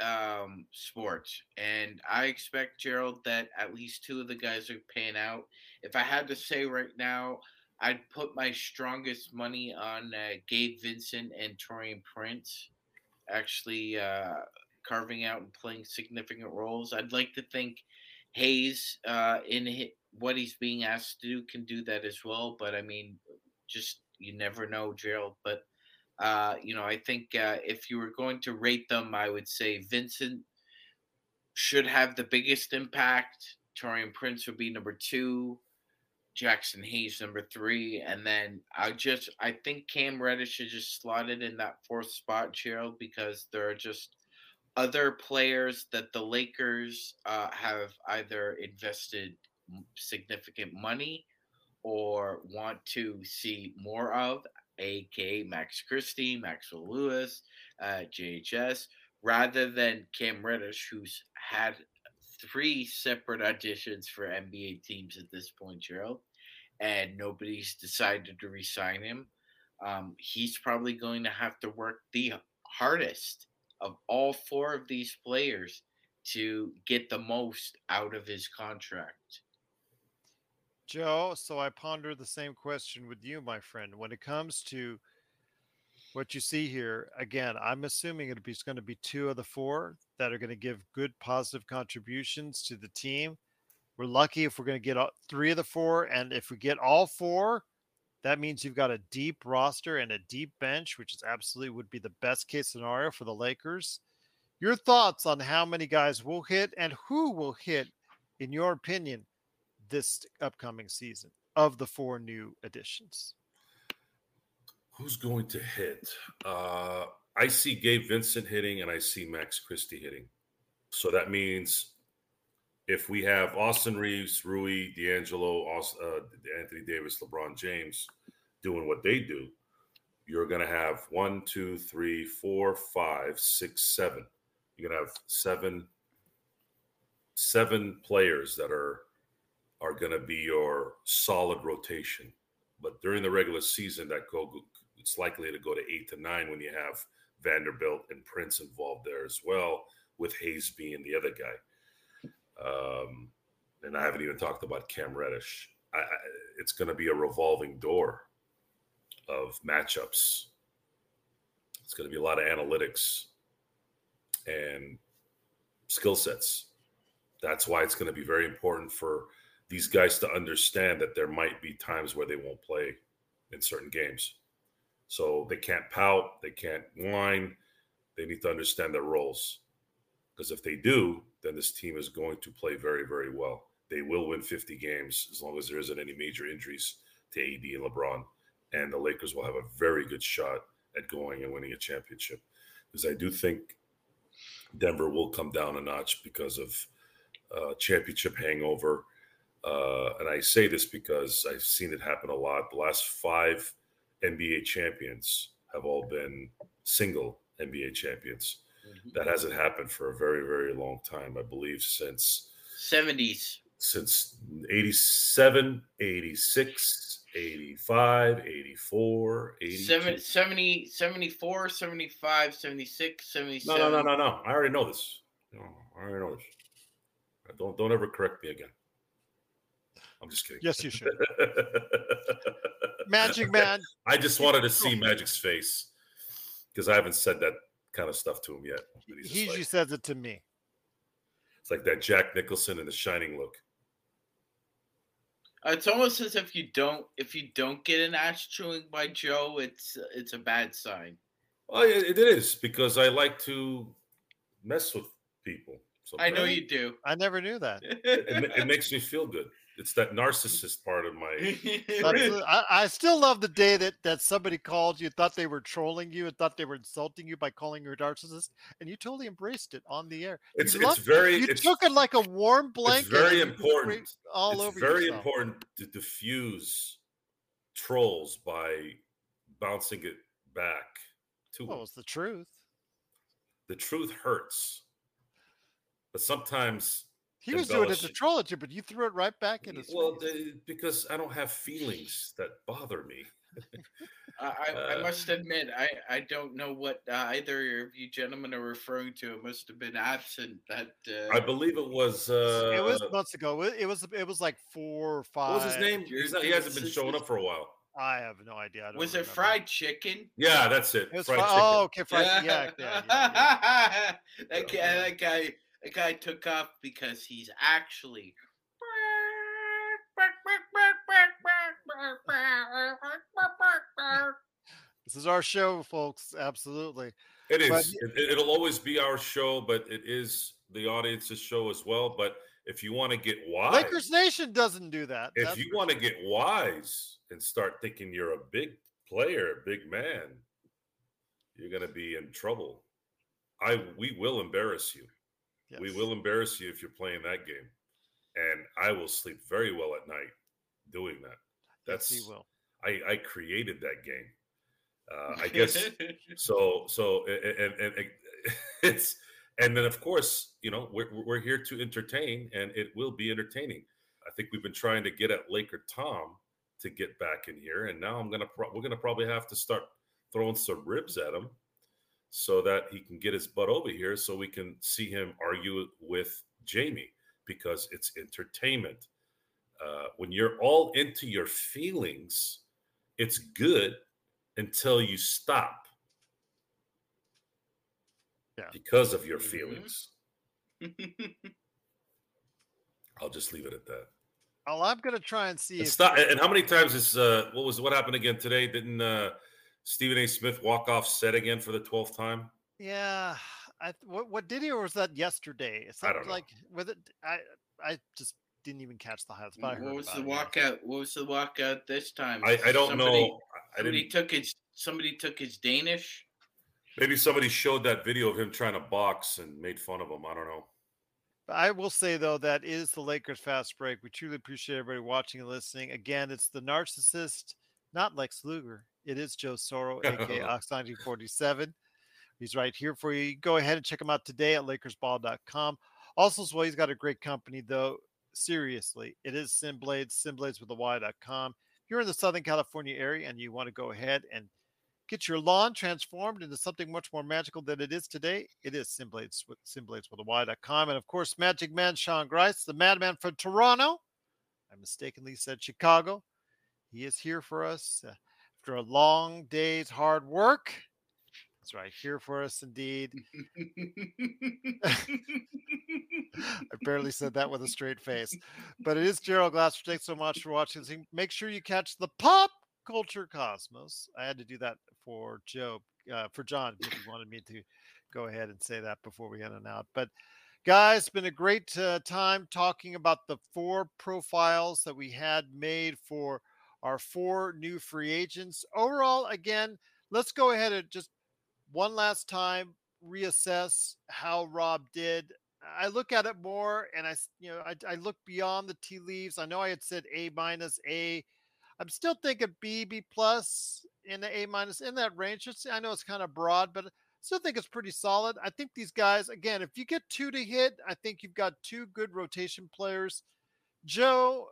S3: um, sport, and I expect Gerald that at least two of the guys are paying out. If I had to say right now, I'd put my strongest money on uh, Gabe Vincent and Taurean Prince actually uh, carving out and playing significant roles. I'd like to think Hayes, uh, in what he's being asked to do, can do that as well. But I mean, just you never know, Gerald. But uh, you know, I think uh, if you were going to rate them, I would say Vincent should have the biggest impact. Taurean Prince would be number two. Jaxson Hayes number three, and then I just I think Cam Reddish should just slotted in that fourth spot, Gerald, because there are just other players that the Lakers uh, have either invested significant money or want to see more of, aka Max Christie, Maxwell Lewis, uh, JHS, rather than Cam Reddish, who's had three separate auditions for NBA teams at this point, Gerald, and nobody's decided to resign him. Um, he's probably going to have to work the hardest of all four of these players to get the most out of his contract.
S1: Joe, so I ponder the same question with you, my friend. When it comes to what you see here, again, I'm assuming it's going to be two of the four that are going to give good positive contributions to the team. We're lucky if we're going to get three of the four. And if we get all four, that means you've got a deep roster and a deep bench, which is absolutely would be the best case scenario for the Lakers. Your thoughts on how many guys will hit and who will hit, in your opinion, this upcoming season of the four new additions?
S2: Who's going to hit? Uh, I see Gabe Vincent hitting and I see Max Christie hitting. So that means if we have Austin Reaves, Rui, D'Angelo, uh, Anthony Davis, LeBron James doing what they do, you're going to have one, two, three, four, five, six, seven. You're going to have seven, seven players that are are going to be your solid rotation. But during the regular season, that go it's likely to go to eight to nine when you have Vanderbilt and Prince involved there as well, with Hayes being the other guy. Um, and I haven't even talked about Cam Reddish. I, I, it's going to be a revolving door of matchups. It's going to be a lot of analytics and skill sets. That's why it's going to be very important for these guys to understand that there might be times where they won't play in certain games. So they can't pout, they can't whine. They need to understand their roles. Because if they do, then this team is going to play very, very well. They will win 50 games as long as there isn't any major injuries to AD and LeBron. And the Lakers will have a very good shot at going and winning a championship. Because I do think Denver will come down a notch because of uh, championship hangover. Uh, and I say this because I've seen it happen a lot. The last five NBA champions have all been single NBA champions. Mm-hmm. That hasn't happened for a very, very long time. I believe since
S3: 70s.
S2: Since 87, 86, 85, 84,
S3: 82. 70, 74, 75, 76, 77.
S2: No, no, no, no, no. I already know this. No, I already know this. Don't don't ever correct me again. I'm just kidding.
S1: Yes, you should. (laughs) Magic Man.
S2: I just wanted to see Magic's face because I haven't said that kind of stuff to him yet.
S1: He usually like, says it to me.
S2: It's like that Jack Nicholson in the Shining look.
S3: It's almost as if you don't if you don't get an ass chewing by Joe, it's it's a bad sign.
S2: Oh, well, it, it is because I like to mess with people.
S3: I know you do.
S1: I never knew that.
S2: it, it makes me feel good. It's that narcissist part of my. (laughs)
S1: I, I, still love the day that that somebody called you, thought they were trolling you, and thought they were insulting you by calling you a narcissist, and you totally embraced it on the air.
S2: It's, it's very.
S1: You
S2: it's,
S1: took it like a warm blanket.
S2: It's very important.
S1: All
S2: it's
S1: over.
S2: Very
S1: yourself.
S2: important to diffuse trolls by bouncing it back to.
S1: Well, it's the truth.
S2: The truth hurts. but sometimes
S1: He was doing it to
S2: embellishing.
S1: troll at you, but you threw it right back in his
S2: well,
S1: face.
S2: uh, because I don't have feelings that bother me. (laughs)
S3: I, I,
S2: Uh,
S3: I must admit, I, I don't know what uh, either of you gentlemen are referring to. It must have been absent. That uh,
S2: I believe it was. Uh,
S1: it was months ago. It was it was like four or five.
S2: what was his name? He's not, he hasn't been showing up for a while.
S1: I have no idea. I don't
S3: was it fried chicken.
S2: Yeah, that's it.
S1: It was
S2: fried
S1: fri-
S2: chicken.
S1: Oh, okay, fried. Yeah, yeah, yeah, yeah. (laughs)
S3: that guy, that guy, that guy took off because he's actually.
S1: This is our show, folks. Absolutely.
S2: It is.
S1: But-
S2: It, it'll always be our show, but it is the audience's show as well. But if you want to get wise,
S1: Lakers Nation doesn't do that.
S2: if
S1: that's
S2: you want to
S1: sure.
S2: get wise and start thinking you're a big player, a big man, you're going to be in trouble. I we will embarrass you. We will embarrass you if you're playing that game, and I will sleep very well at night doing that. That's
S1: he will.
S2: I, I created that game. Uh, I guess (laughs) so. So and, and, and (laughs) it's and then of course you know we're we're here to entertain, and it will be entertaining. I think we've been trying to get at Laker Tom to get back in here, and now I'm gonna pro- we're gonna probably have to start throwing some ribs at him so that he can get his butt over here, so we can see him argue with Jamie because it's entertainment. Uh, when you're all into your feelings, it's good until you stop
S1: Yeah.
S2: because of your
S3: Mhm.
S2: feelings. (laughs) I'll just leave it at that.
S1: Well, I'm gonna try and see
S2: And
S1: if
S2: stop. And how many times is uh, what was what happened again today? Didn't uh, Stephen A. Smith walk off set again for the twelfth time?
S1: Yeah, I what what did he or was that yesterday? It
S2: I don't
S1: sounded
S2: know.
S1: like with it. I I just didn't even catch the highlights. But I heard
S3: what was
S1: about
S3: the walkout? What was the walkout this time?
S2: I, I don't
S3: Somebody-
S2: know. I
S3: Somebody
S2: didn't.
S3: took his. Somebody took his Danish.
S2: Maybe somebody showed that video of him trying to box and made fun of him. I don't know.
S1: I will say though that is the Lakers fast break. We truly appreciate everybody watching and listening. Again, it's the narcissist, not Lex Luger. It is Joe Soro, aka Ox1947. He's right here for you. Go ahead and check him out today at LakersBall.com. Also, as well, he's got a great company though. Seriously, it is SynBlades, SynBlades with a Y.com. If you're in the Southern California area and you want to go ahead and get your lawn transformed into something much more magical than it is today, it is SynBlades with SynBlades with a Y.com. And of course, Magic Man Sean Grice, the madman from Toronto. I mistakenly said Chicago. He is here for us uh, after a long day's hard work. He's right here for us indeed. (laughs) I barely said that with a (laughs) straight face. But it is Gerald Glassford. Thanks so much for watching this. Make sure you catch the pop culture cosmos. I had to do that for Joe, uh, for John, if he wanted me to go ahead and say that before we end and out. But guys, it's been a great uh, time talking about the four profiles that we had made for our four new free agents. Overall, again, let's go ahead and just one last time reassess how Rob did. I look at it more and I you know, I, I look beyond the tea leaves. I know I had said A minus A. I'm still thinking B, B plus in the A minus in that range. It's, I know it's kind of broad, but I still think it's pretty solid. I think these guys, again, if you get two to hit, I think you've got two good rotation players. Joe,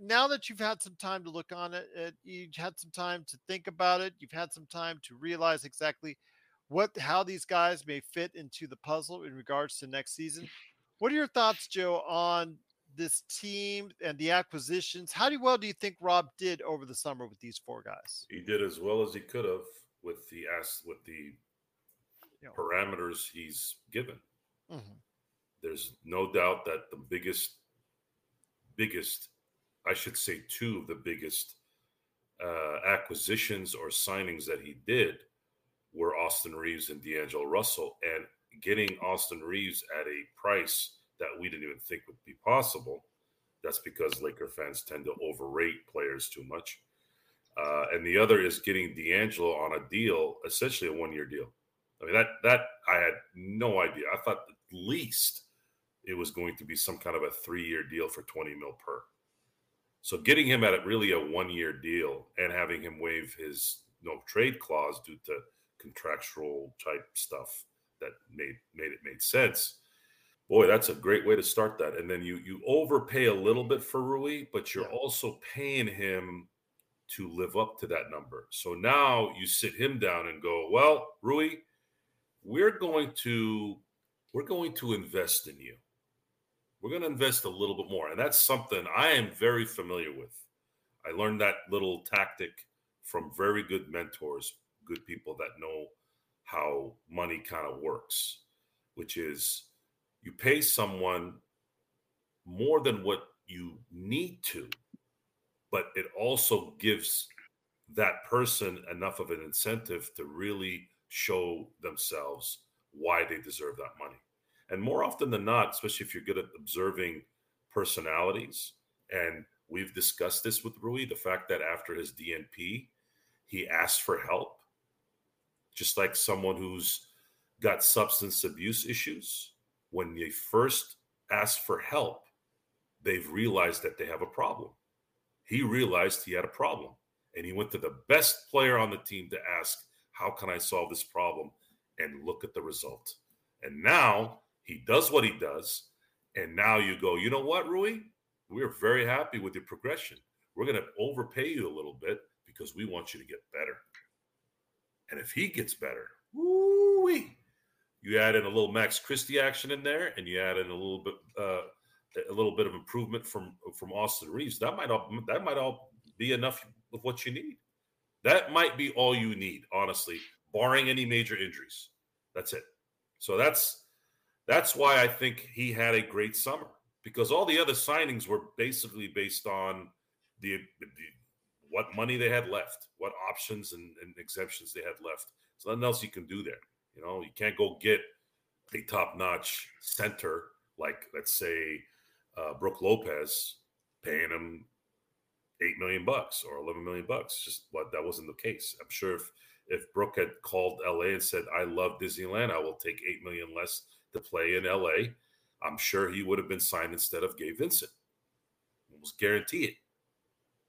S1: now that you've had some time to look on it, uh, you've had some time to think about it, you've had some time to realize exactly what how these guys may fit into the puzzle in regards to next season. What are your thoughts, Joe, on this team and the acquisitions? How do well do you think Rob did over the summer with these four guys?
S2: He did as well as he could have with the ass with the
S1: Yeah.
S2: parameters he's given.
S1: Mhm.
S2: There's no doubt that the biggest, biggest, I should say, two of the biggest uh, acquisitions or signings that he did were Austin Reaves and D'Angelo Russell. And getting Austin Reaves at a price that we didn't even think would be possible. That's because Laker fans tend to overrate players too much. Uh, and the other is getting D'Angelo on a deal, essentially a one-year deal. I mean that that I had no idea. I thought at least it was going to be some kind of a three-year deal for 20 mil per. So getting him at a, really a one-year deal and having him waive his no trade clause due to contractual type stuff that made made it made sense. Boy, that's a great way to start that. And then you you overpay a little bit for Rui, but you're
S1: Yeah.
S2: also paying him to live up to that number. So now you sit him down and go, "Well, Rui, we're going to we're going to invest in you. We're going to invest a little bit more." And that's something I am very familiar with. I learned that little tactic from very good mentors, good people that know how money kind of works, which is you pay someone more than what you need to, but it also gives that person enough of an incentive to really show themselves why they deserve that money. And more often than not, especially if you're good at observing personalities, and we've discussed this with Rui, the fact that after his DNP, he asked for help, just like someone who's got substance abuse issues. When they first ask for help, they've realized that they have a problem. He realized he had a problem and he went to the best player on the team to ask, How can I solve this problem? And look at the result. And now he does what he does. And now you go, You know what, Rui? We're very happy with your progression. We're going to overpay you a little bit because we want you to get better. And if he gets better, woo-wee, you add in a little Max Christie action in there, and you add in a little bit, uh, a little bit of improvement from from Austin Reaves. That might all that might all be enough of what you need. That might be all you need, honestly, barring any major injuries. That's it. So that's that's why I think he had a great summer because all the other signings were basically based on the, the what money they had left, what options and, and exemptions they had left. There's nothing else you can do there. You know, you can't go get a top-notch center like, let's say, uh, Brook Lopez, paying him eight million bucks or eleven million bucks. Just what that wasn't the case. I'm sure if if Brook had called LA and said, "I love Disneyland, I will take eight million less to play in LA," I'm sure he would have been signed instead of Gabe Vincent. Almost guarantee it.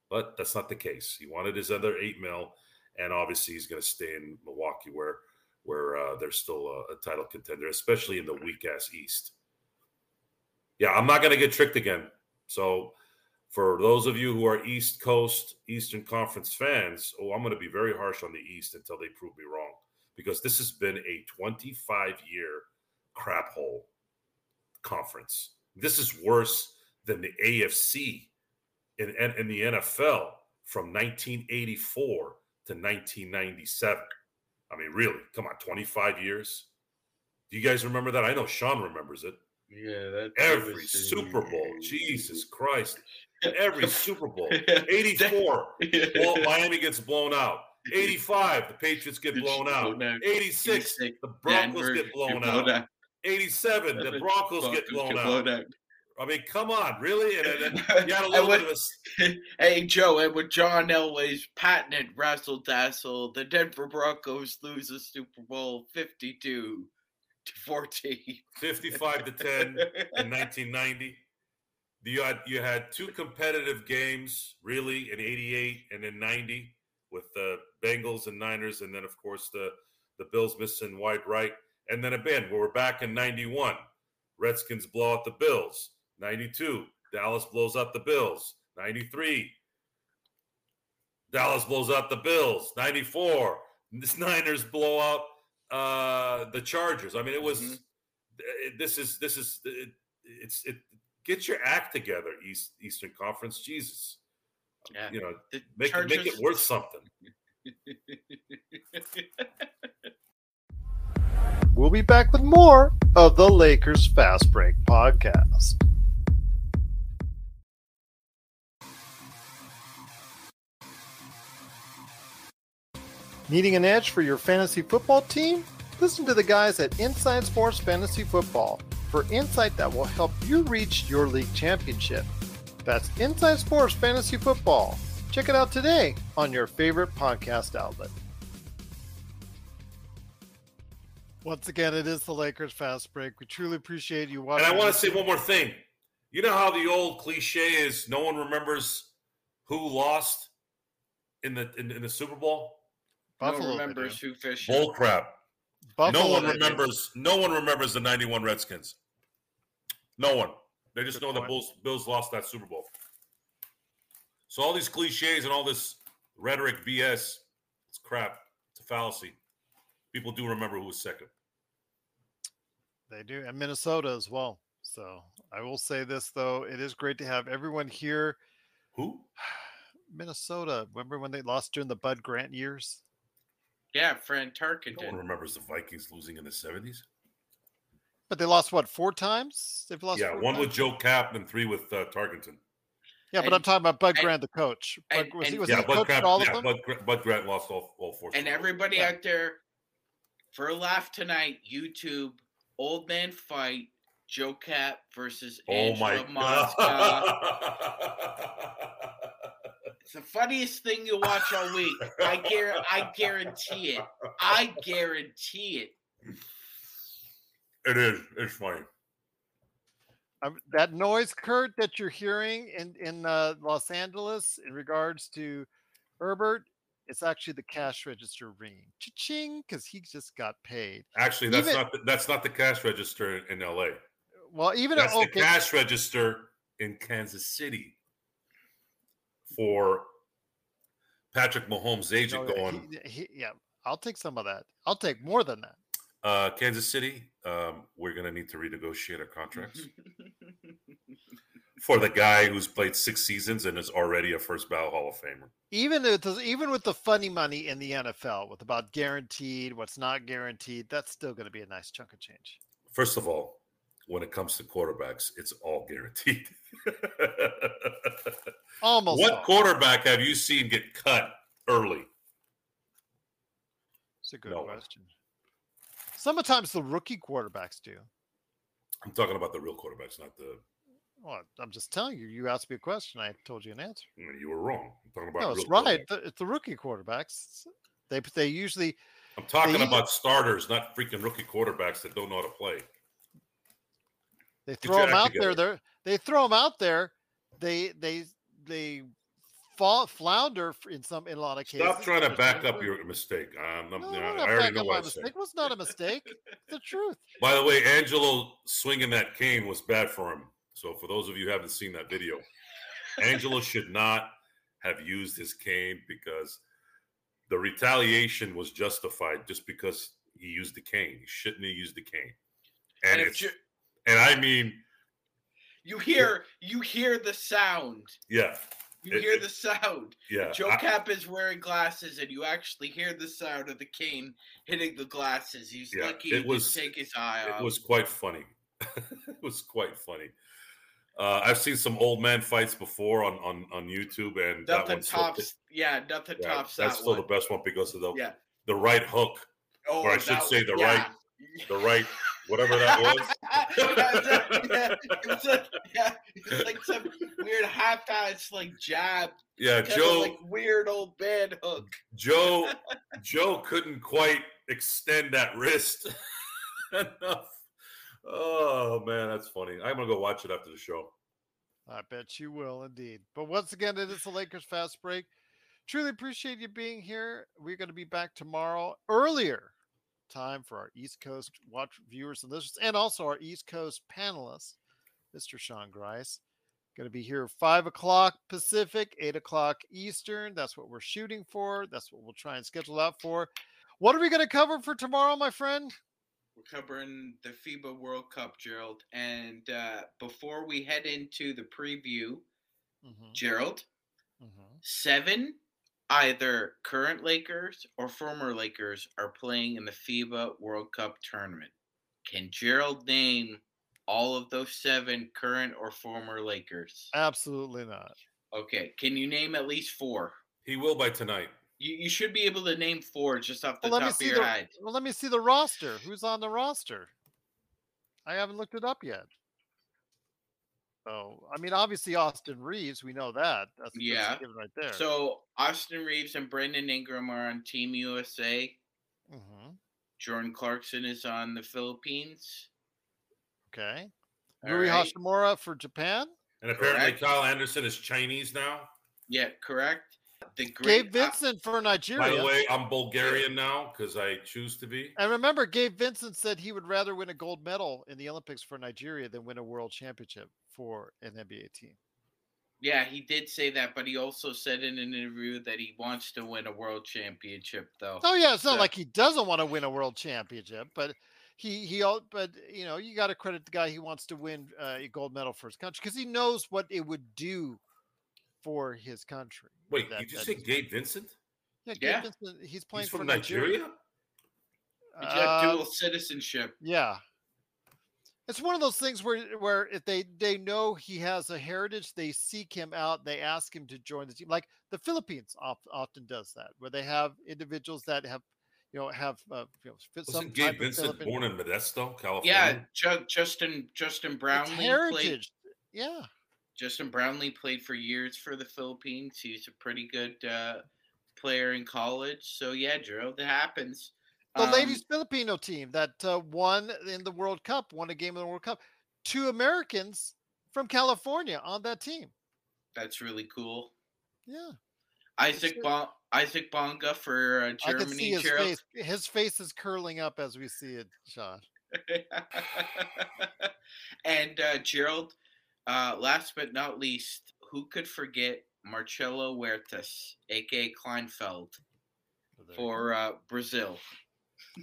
S2: But that's not the case. He wanted his other eight mil, and obviously he's going to stay in Milwaukee, where where uh, they're still a, a title contender, especially in the weak ass East. Yeah, I'm not going to get tricked again. So, for those of you who are East Coast Eastern Conference fans, oh, I'm going to be very harsh on the East until they prove me wrong, because this has been a 25 year crap hole conference. This is worse than the AFC in, in, in the NFL from 1984 to 1997. I mean, really, come on, 25 years. Do you guys remember that? I know Sean remembers it.
S3: Yeah, that (laughs)
S2: Every Super Bowl, Jesus Christ, every Super Bowl. 84, well, (laughs) Miami gets blown out. 85, the Patriots get blown out. 86, the Broncos get blown out. 87, the Broncos get blown out. I mean, come on, really? And, (laughs) and, and you had a little bit of a.
S3: Hey, Joe, and with John Elway's patented wrestle dazzle, the Denver Broncos lose the Super Bowl 52 to 14.
S2: 55 to 10 in (laughs) 1990. You had you had two competitive games, really, in 88 and in 90 with the Bengals and Niners, and then of course the the Bills missing wide right. And then again, we're back in 91. Redskins blow out the Bills. 92, Dallas blows out the Bills. 93, Dallas blows out the Bills. 94, the (laughs) Niners blow out uh the Chargers. I mean, it was
S3: Mhm.
S2: it, this is this is it, it's it get your act together, East Eastern Conference. Jesus.
S3: Yeah.
S2: You know,
S3: The
S2: make it make it worth something. (laughs)
S1: We'll be back with more of the Lakers Fast Break podcast. Needing an edge for your fantasy football team? Listen to the guys at Inside Sports Fantasy Football for insight that will help you reach your league championship. That's Inside Sports Fantasy Football. Check it out today on your favorite podcast outlet. Once again, it is the Lakers Fast Break. We truly appreciate you watching. And.
S2: I want to say one more thing. You know how the old cliche is no one remembers who lost in the in, in the Super Bowl?
S3: no
S1: Buffalo, they
S3: remembers who fished.
S2: Bull crap.
S1: Buffalo,
S2: no one
S1: they do.
S2: remembers no one remembers the 91 Redskins. No one. They just
S1: Good
S2: know the. Bulls Bills lost that Super Bowl. So all these cliches and all this rhetoric BS, it's crap. It's a fallacy. People do remember who was second.
S1: They do, and Minnesota as well. So I will say this though, it is great to have everyone here.
S2: Who? (sighs)
S1: Minnesota. Remember when they lost during the Bud Grant years?
S3: Yeah, Fran Tarkenton.
S2: No one remembers the Vikings losing in the 70s.
S1: But they lost what four times? They've lost.
S2: Yeah,
S1: four
S2: one with? Joe Kapp and three with uh, Tarkenton.
S1: Yeah, but
S3: and-
S1: I'm talking about Bud
S3: and-
S1: Grant, the coach. Bud,
S3: and-
S1: was he was
S2: yeah,
S1: he
S2: Bud Grant,
S1: all of them?
S2: Bud, Bud Grant lost all, all four.
S3: And everybody
S1: Yeah.
S3: out there, for a laugh tonight, YouTube, Old Man Fight, Joe Kapp versus
S2: Oh
S3: Angela
S2: my
S3: Mosca. It's the funniest thing you watch all week. I guarantee, I guarantee it. I guarantee it.
S2: it is. It's funny.
S1: Um, that noise, Kurt, that you're hearing in in uh, Los Angeles in regards to Herbert, it's actually the cash register ringing, ching, because he just got paid.
S2: Actually, that's
S1: Even-
S2: not the, that's not the cash register in LA.
S1: Well, even
S2: That's
S1: okay,
S2: the cash register in Kansas City for Patrick Mahomes' agent
S1: no,
S2: going.
S1: he- he- yeah, I'll take some of that. I'll take more than that.
S2: Uh, Kansas City, um, we're going to need to renegotiate our contracts (laughs) for the guy who's played six seasons and is already a first ballot Hall of Famer.
S1: Even with the, even with the funny money in the NFL, with about guaranteed, what's not guaranteed, that's still going to be a nice chunk of change.
S2: First of all, when it comes to quarterbacks, it's all guaranteed. (laughs)
S1: Almost.
S2: what
S1: all.
S2: quarterback have you seen get cut early?
S1: It's a good
S2: No
S1: question. Sometimes the rookie quarterbacks do.
S2: I'm talking about the real quarterbacks, not the.
S1: Well, I'm just telling you. You asked me a question. I told you an answer.
S2: You were wrong. I'm talking about.
S1: No, it's right. It's the rookie quarterbacks. They they usually
S2: I'm talking about starters, not freaking rookie quarterbacks that don't know how to play.
S1: they throw them out there.
S2: together.
S1: They they throw them out there. They they they fall flounder in some in a lot of cases.
S2: Stop trying to back up your mistake. Um,
S1: No, I'm
S2: I already know what I said.
S1: mistake. It was not a mistake. The (laughs) truth.
S2: By the way, Angelo swinging that cane was bad for him. So for those of you who haven't seen that video, Angelo should not have used his cane because the retaliation was justified just because he used the cane. He shouldn't have used the cane. And,
S3: And
S2: it's,
S3: you,
S2: and I mean,
S3: you hear you hear the sound.
S2: yeah,
S3: You
S2: It-
S3: hear
S2: it-
S3: the sound.
S2: yeah.
S3: Joe
S2: I-
S3: Kapp is wearing glasses, and you actually hear the sound of the cane hitting the glasses. He's
S2: Yeah,
S3: lucky
S2: it
S3: he
S2: was-
S3: didn't take his eye off. (laughs)
S2: it was quite funny. it was quite funny. Uh, I've seen some old man fights before on on, on YouTube, and that
S3: nothing
S2: still-
S3: tops. yeah, nothing
S2: yeah,
S3: tops
S2: that's
S3: that
S2: still
S3: one.
S2: the best one because of the
S3: Yeah.
S2: the right hook,
S3: Oh,
S2: or I should say the
S3: yeah.
S2: right the right whatever that (laughs) was.
S3: yeah, it's like, yeah, it's like some weird half-ass like jab,
S2: Yeah, Joe
S3: like weird old bad hook.
S2: Joe (laughs) Joe couldn't quite extend that wrist (laughs) enough. Oh man, that's funny. I'm gonna go watch it after the show.
S1: I bet you will indeed. But once again, it is the Lakers fast break. Truly appreciate you being here. We're going to be back tomorrow earlier time for our East Coast watch viewers and listeners, and also our East Coast panelists, Mr. Sean Grice. Going to be here five o'clock Pacific, eight o'clock Eastern. That's what we're shooting for. That's what we'll try and schedule out for. What are we going to cover for tomorrow, my friend?
S3: We're covering the FIBA World Cup, Gerald. And uh, before we head into the preview,
S1: Mhm,
S3: Gerald,
S1: mhm.
S3: seven either current Lakers or former Lakers are playing in the FIBA World Cup tournament. Can Gerald name all of those seven current or former Lakers?
S1: Absolutely not.
S3: Okay. Can you name at least four?
S2: He will by tonight.
S3: You, you should be able to name four just off the
S1: Well, let me
S3: top of
S1: see
S3: your
S1: the
S3: head.
S1: well. Let me see the roster. Who's on the roster? I haven't looked it up yet. Oh, I mean, obviously Austin Reaves. We know that. That's, that's a
S3: Yeah.
S1: given right there.
S3: So Austin Reaves and Brandon Ingram are on Team USA.
S1: hmm
S3: Jordan Clarkson is on the Philippines.
S1: okay,
S3: All
S1: Rui
S3: right.
S1: Hachimura for Japan.
S2: And apparently
S3: Correct.
S2: Kyle Anderson is Chinese now.
S3: Yeah, correct. The great
S1: Gabe Vincent for Nigeria.
S2: By the way, I'm Bulgarian now because I choose to be.
S1: And remember, Gabe Vincent said he would rather win a gold medal in the Olympics for Nigeria than win a world championship for an NBA team.
S3: Yeah, he did say that, but he also said in an interview that he wants to win a world championship, though.
S1: Oh yeah, it's not
S3: So-
S1: like he doesn't want to win a world championship, but he he al- but you know you got to credit the guy he wants to win uh, a gold medal for his country because he knows what it would do for his country.
S2: Wait,
S1: that-
S2: you just
S1: that
S2: say Gabe Vincent?
S1: Yeah, Gabe
S3: Yeah.
S1: Vincent, he's playing
S2: He's
S1: for
S2: from
S1: Nigeria.
S2: Nigeria?
S3: He's got
S1: Uh,
S3: dual citizenship.
S1: Yeah. It's one of those things where where if they they know he has a heritage, they seek him out, they ask him to join the team. Like the Philippines of, often does that, where they have individuals that have, you know, have uh, you know, some
S2: Wasn't
S1: type
S2: Gabe
S1: of
S2: Vincent
S1: Philippine-
S2: born in Modesto, California?
S3: Yeah, Ju- Justin Justin
S1: it's
S3: Brownlee played.
S1: heritage. Yeah.
S3: Justin Brownlee played for years for the Philippines. He's a pretty good uh, player in college. So yeah, Drew, that happens.
S1: The
S3: Um,
S1: ladies Filipino team that uh, won in the World Cup, won a game in the World Cup. Two Americans from California on that team.
S3: That's really cool.
S1: Yeah.
S3: Isaac bon- Isaac Bonga for uh,
S1: I can see
S3: Germany.
S1: his
S3: Gerald.
S1: face. His face is curling up as we see it, Sean. (laughs)
S3: and uh, Gerald, uh, last but not least, who could forget Marcelo Huertas, aka Kleinfeld,
S1: There you go.
S3: for uh, Brazil?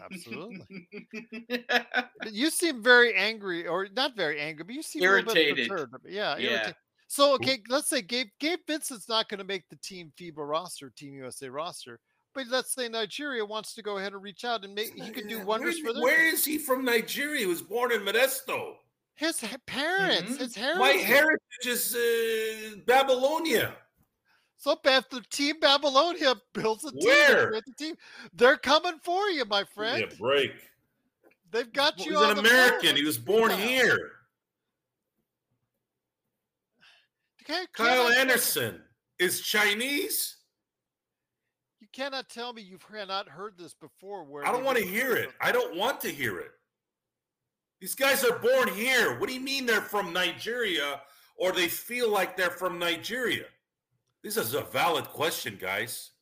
S1: Absolutely. (laughs) You seem very angry, or not very angry, but you seem a little bit
S3: Irritated.
S1: Yeah,
S3: Yeah.
S1: irritated. So okay, let's say Gabe Gabe Vincent's not going to make the Team FIBA roster, Team USA roster, but let's say Nigeria wants to go ahead and reach out and make he could do wonders
S2: where,
S1: for them.
S2: Where is he from Nigeria? He was born in Modesto.
S1: His parents,
S3: Mhm.
S1: his heritage.
S2: My heritage is uh, Babylonia.
S1: So the Team Babylonia builds a team,
S2: Where?
S1: a team, they're coming for you, my
S2: Give
S1: friend.
S2: a break.
S1: They've got
S2: He's
S1: you.
S2: an
S1: on the phone.
S2: American. He was born
S1: Yeah.
S2: here. Kyle
S1: cannot tell me-
S2: Anderson is Chinese.
S1: You cannot tell me you've not heard this before. Where
S2: I don't want to hear it. I don't want to hear it. These guys are born here. What do you mean they're from Nigeria or they feel like they're from Nigeria? This is a valid question, guys.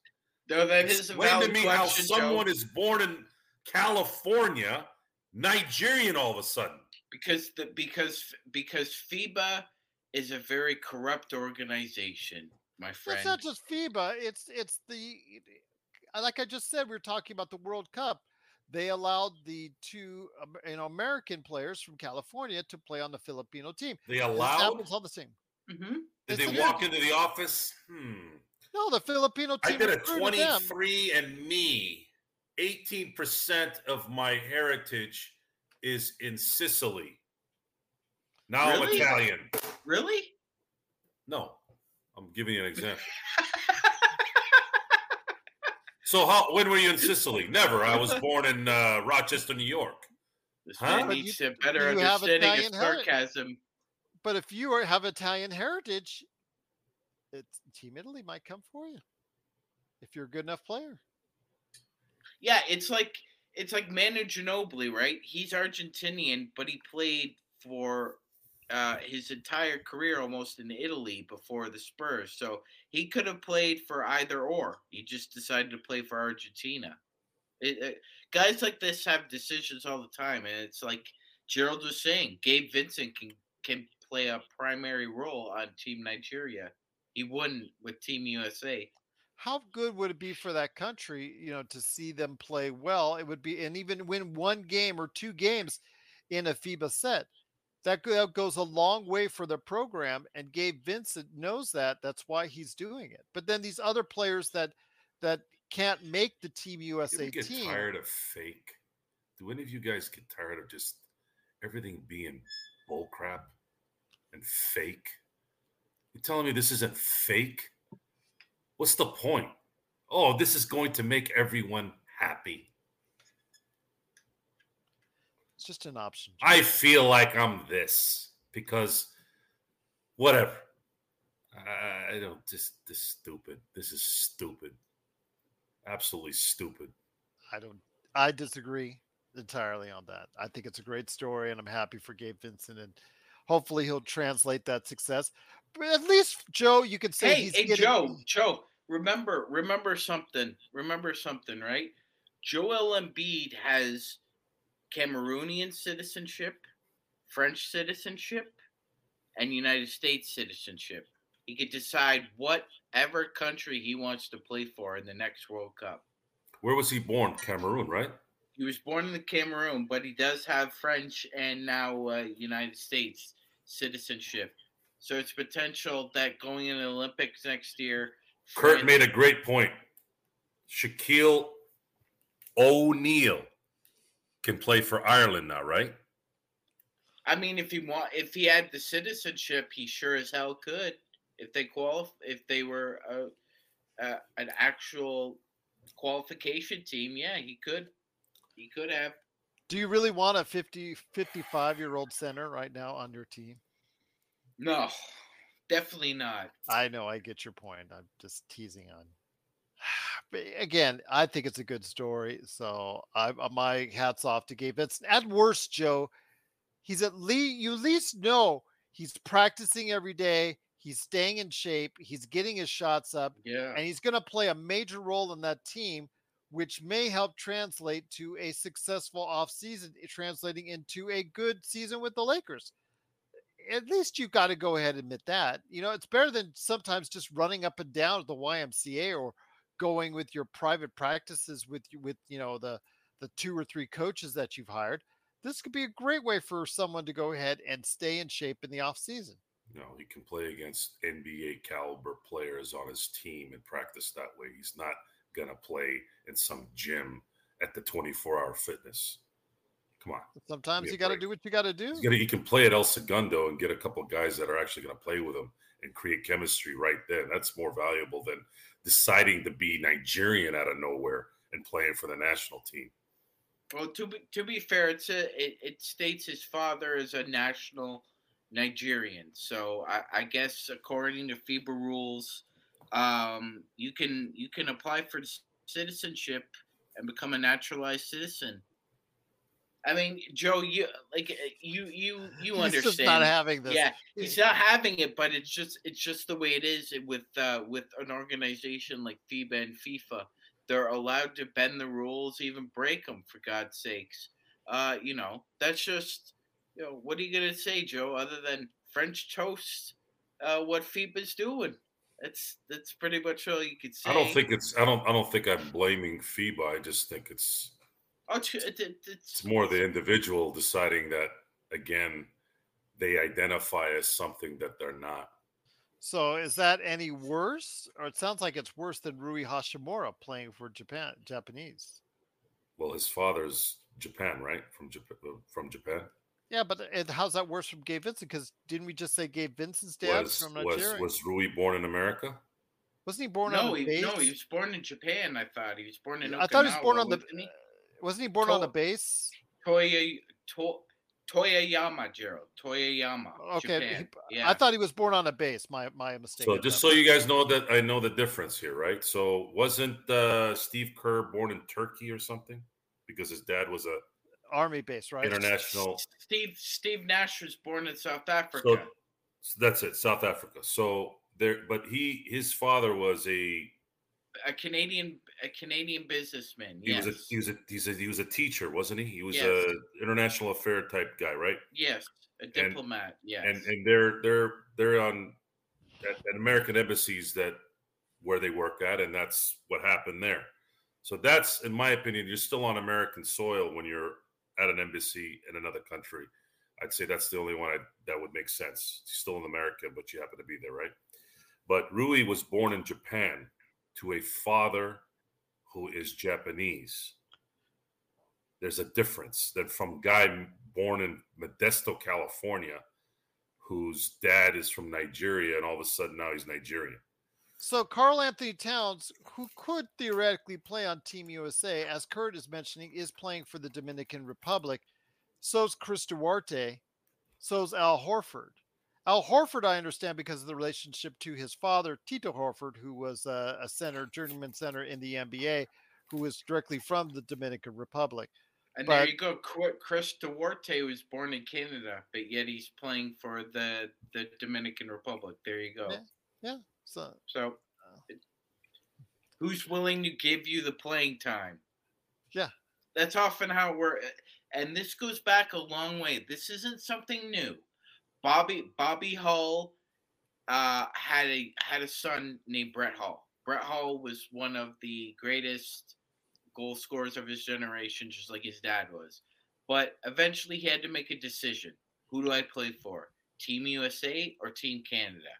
S3: no, that is a
S2: Explain
S3: valid
S2: to me
S3: question,
S2: how someone
S3: Joe,
S2: is born in California, Nigerian all of a sudden.
S3: because the because because FIBA is a very corrupt organization, my friend.
S1: It's not just FIBA. It's it's the like I just said. we are talking about the World Cup. They allowed the two you know American players from California to play on the Filipino team.
S2: They
S1: This
S2: allowed.
S1: happens all the same.
S3: hmm
S2: Did
S1: Yes,
S2: they
S1: it
S2: walk
S1: is.
S2: into the office? Hmm.
S1: No, the Filipino team.
S2: I
S1: team.
S2: did a
S1: recruited them.
S2: 23 and me. 18% of my heritage is in Sicily. Now
S3: Really?
S2: I'm Italian.
S3: Really?
S2: No, I'm giving you an example. (laughs) so how when were you in Sicily? Never. I was born in uh, Rochester, New York.
S3: This
S2: Huh?
S3: man
S1: But
S3: needs
S1: you-
S3: a better
S1: have
S3: understanding of
S1: Italian heritage.
S3: sarcasm.
S1: But if you are, have Italian heritage, it's Team Italy might come for you if you're a good enough player.
S3: Yeah, it's like it's like Manu Ginobili, right? He's Argentinian, but he played for uh, his entire career almost in Italy before the Spurs. So he could have played for either or. He just decided to play for Argentina. It, it- guys like this have decisions all the time, and it's like Gerald was saying, Gabe Vincent can can play a primary role on Team Nigeria. He wouldn't with Team USA.
S1: how good would it be for that country, you know, to see them play well? It would be, and even win one game or two games in a FIBA set. That that goes a long way for the program, and Gabe Vincent knows that. That's why he's doing it. But then these other players that that can't make the Team USA
S2: get
S1: team,
S2: tired of fake? Do any of you guys get tired of just everything being bullcrap and fake? You're telling me this isn't fake? What's the point? Oh, this is going to make everyone happy.
S1: It's just an option.
S2: I feel like I'm this because whatever. I I don't just this stupid. This is stupid. Absolutely stupid.
S1: I don't. I disagree entirely on that. I think it's a great story, and I'm happy for Gabe Vincent, and hopefully he'll translate that success. But at least Joe, you can say
S3: Hey,
S1: he's
S3: hey,
S1: getting.
S3: Joe, Joe, remember remember something. Remember something, right? Joel Embiid has Cameroonian citizenship, French citizenship, and United States citizenship. He could decide whatever country he wants to play for in the next World Cup.
S2: Where was he born? Cameroon, right?
S3: He was born in the Cameroon, but he does have French and now uh, United States citizenship. So it's potential that going in the Olympics next year.
S2: Kurt
S3: France-
S2: made a great point. Shaquille O'Neal can play for Ireland now, right?
S3: I mean, if he want, if he had the citizenship, he sure as hell could. If they qualify, if they were a, a an actual qualification team, yeah, he could. He could have.
S1: Do you really want a 50, 55 year old center right now on your team?
S3: No, definitely not.
S1: I know, I get your point. I'm just teasing on. (sighs) Again, I think it's a good story. So I, my hats off to Gabe Vincent. At worst, Joe, he's at least you at least know he's practicing every day. He's staying in shape. He's getting his shots up,
S3: Yeah.
S1: and he's going to play a major role in that team, which may help translate to a successful offseason, eh, translating into a good season with the Lakers. At least you've got to go ahead and admit that. You know, it's better than sometimes just running up and down at the YMCA or going with your private practices with you with you know the the two or three coaches that you've hired. This could be a great way for someone to go ahead and stay in shape in the off season.
S2: Know, he can play against NBA caliber players on his team and practice that way. He's not gonna play in some gym at the 24 hour fitness. Come on.
S1: Sometimes you got to do what you got to do.
S2: Gonna he can play at El Segundo and get a couple guys that are actually gonna play with him and create chemistry right there. That's more valuable than deciding to be Nigerian out of nowhere and playing for the national team.
S3: Well, to be to be fair, it's a it, it states his father is a national Nigerian. So I, I guess according to FIBA rules, um, you can you can apply for citizenship and become a naturalized citizen. I mean, Joe, you like uh, you you you
S1: He's
S3: understand?
S1: just not having this.
S3: Yeah, he's not having it, but it's just it's just the way it is with uh, with an organization like FIBA and FIFA. They're allowed to bend the rules, even break them, for God's sakes. Uh, you know, that's just you know what are you gonna say, Joe? Other than French toast, uh, what FIBA's doing. That's that's pretty much all you could say.
S2: I don't think it's I don't I don't think I'm blaming FIBA. I just think it's
S3: Oh, it's, it- it- it's
S2: it's more the individual deciding that again they identify as something that they're not.
S1: So is that any worse? Or it sounds like it's worse than Rui Hachimura playing for Japan, Japanese.
S2: Well, his father's Japan, right? From Japan. Uh, from Japan
S1: Yeah, but and how's that worse from Gabe Vincent? Because didn't we just say Gabe Vincent's dad's
S2: was
S1: from Nigeria?
S2: was Rui born in America?
S1: Wasn't he born
S3: no,
S1: on the
S3: he,
S1: base?
S3: no, he was born in Japan. I thought he was born in.
S1: I thought he was born on the.
S3: he?
S1: Wasn't he born on the base?
S3: Toya to, Toyayama, Gerald. Toyayama.
S1: Okay,
S3: Japan.
S1: he-
S3: yeah.
S1: I thought he was born on a base. My my mistake.
S2: So just so you guys know that I know the difference here, right? So wasn't uh, Steve Kerr born in Turkey or something? Because his dad was a
S1: army base, right?
S2: international.
S3: Steve Steve Nash was born in South Africa.
S2: So, so that's it, South Africa. So there, but he his father was a
S3: a Canadian a Canadian businessman.
S2: he
S3: Yes.
S2: was a he was a he's a he was a teacher, wasn't he? He was
S3: Yes.
S2: a international affair type guy, right?
S3: yes, a diplomat. yes.
S2: and and they're they're they're on at, at American embassies that where they work at, and that's what happened there. So that's, in my opinion, you're still on American soil when you're at an embassy in another country. I'd say that's the only one I, that would make sense. You're still in America, but you happen to be there, right? But Rui was born in Japan to a father who is Japanese. There's a difference than from guy born in Modesto, California, whose dad is from Nigeria, and all of a sudden now he's Nigerian.
S1: So Carl Anthony Towns, who could theoretically play on Team USA, as Kurt is mentioning, is playing for the Dominican Republic. So's Chris Duarte. So's Al Horford. Al Horford, I understand, because of the relationship to his father, Tito Horford, who was a, a center, journeyman center in the NBA, who was directly from the Dominican Republic.
S3: and
S1: but-
S3: there you go. Chris Duarte was born in Canada, but yet he's playing for the the Dominican Republic. There you go.
S1: Yeah. So
S3: So uh who's willing to give you the playing time.
S1: Yeah.
S3: That's often how we're and this goes back a long way. This isn't something new. Bobby Bobby Hull uh, had a had a son named Brett Hull. Brett Hull was one of the greatest goal scorers of his generation, just like his dad was. But eventually, he had to make a decision: Who do I play for? Team USA or Team Canada?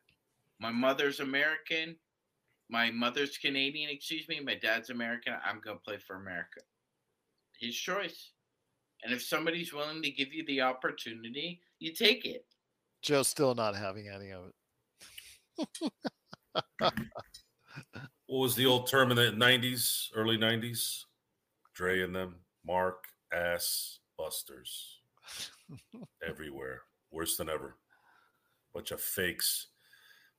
S3: My mother's American. My mother's Canadian, excuse me. My dad's American. I'm gonna play for America. His choice. And if somebody's willing to give you the opportunity, you take it.
S1: Joe's still not having any of it. (laughs)
S2: what was the old term in the 90s, early 90s? Dre and them, Mark ass busters everywhere. Worse than ever. Bunch of fakes,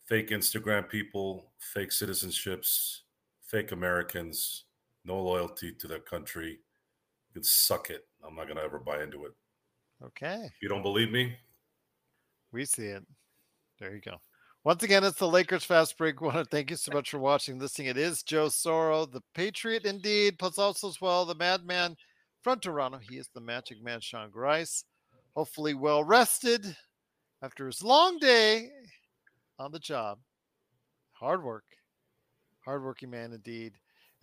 S2: fake Instagram people, fake citizenships, fake Americans, no loyalty to their country. You can suck it. I'm not going to ever buy into it.
S1: Okay.
S2: If you don't believe me,
S1: we see it. There you go. Once again, it's the Lakers Fast Break. I want to thank you so much for watching, listening. It is Joe Soro, the Patriot indeed, plus also as well the Madman from Toronto. He is the Magic Man, Sean Grice. Hopefully, well rested after his long day on the job. Hard work. Hardworking man indeed.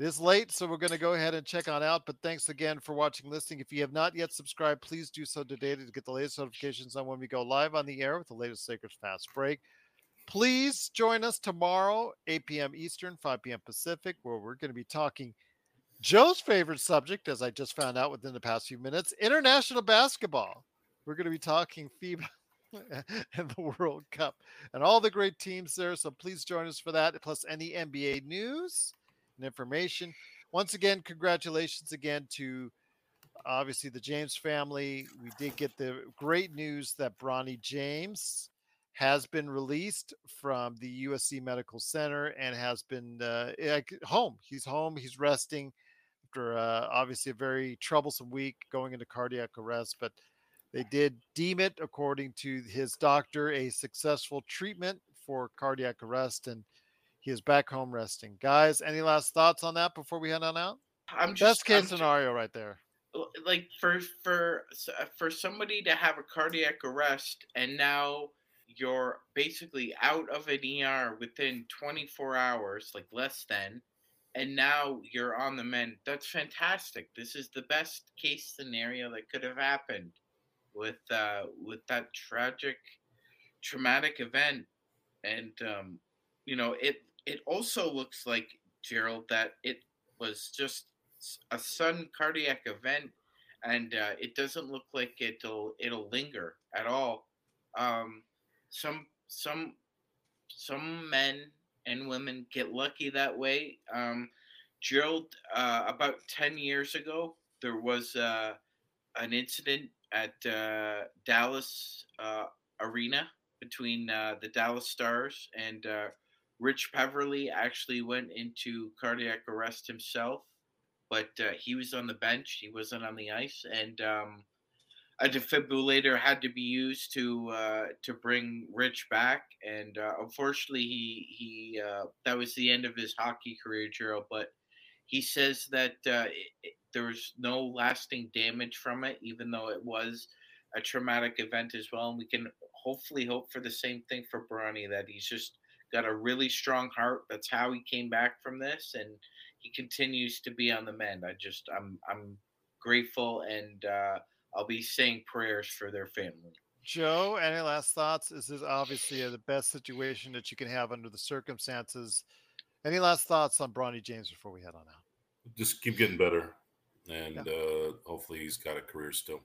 S1: It is late, so we're going to go ahead and check on out. But thanks again for watching, listening. If you have not yet subscribed, please do so today to get the latest notifications on when we go live on the air with the latest Sacred Fast Break. Please join us tomorrow, 8 p.m. Eastern, 5 p.m. Pacific, where we're going to be talking Joe's favorite subject, as I just found out within the past few minutes international basketball. We're going to be talking FIBA (laughs) and the World Cup and all the great teams there. So please join us for that, plus any NBA news information. Once again, congratulations again to obviously the James family. We did get the great news that Bronny James has been released from the USC Medical Center and has been uh, home. He's home. He's resting after uh, obviously a very troublesome week going into cardiac arrest, but they did deem it, according to his doctor, a successful treatment for cardiac arrest. And he is back home resting. Guys, any last thoughts on that before we head on out?
S3: I'm
S1: just, best case
S3: I'm
S1: scenario just, right there.
S3: Like for for uh, for somebody to have a cardiac arrest and now you're basically out of an ER within 24 hours, like less than, and now you're on the mend. That's fantastic. This is the best case scenario that could have happened with uh, with that tragic, traumatic event, and um, you know it it also looks like Gerald that it was just a sudden cardiac event, and uh, it doesn't look like it'll it'll linger at all. Um, some some some men and women get lucky that way. Um, Gerald, uh, about ten years ago, there was uh, an incident at uh, Dallas uh, Arena between uh, the Dallas Stars and Rich Peverley actually went into cardiac arrest himself, but uh, he was on the bench. He wasn't on the ice, and um, a defibrillator had to be used to uh, to bring Rich back. And uh, unfortunately, he he uh, that was the end of his hockey career, Gerald. But he says that uh, it, there was no lasting damage from it, even though it was a traumatic event as well. And we can hopefully hope for the same thing for Bronny that he's just got a really strong heart. That's how he came back from this, and he continues to be on the mend. I just I'm I'm grateful, and uh, I'll be saying prayers for their family.
S1: Joe, any last thoughts? This is obviously the best situation that you can have under the circumstances. Any last thoughts on Bronny James before we head on out?
S2: Just keep getting better, and yeah. uh, hopefully he's got a career still.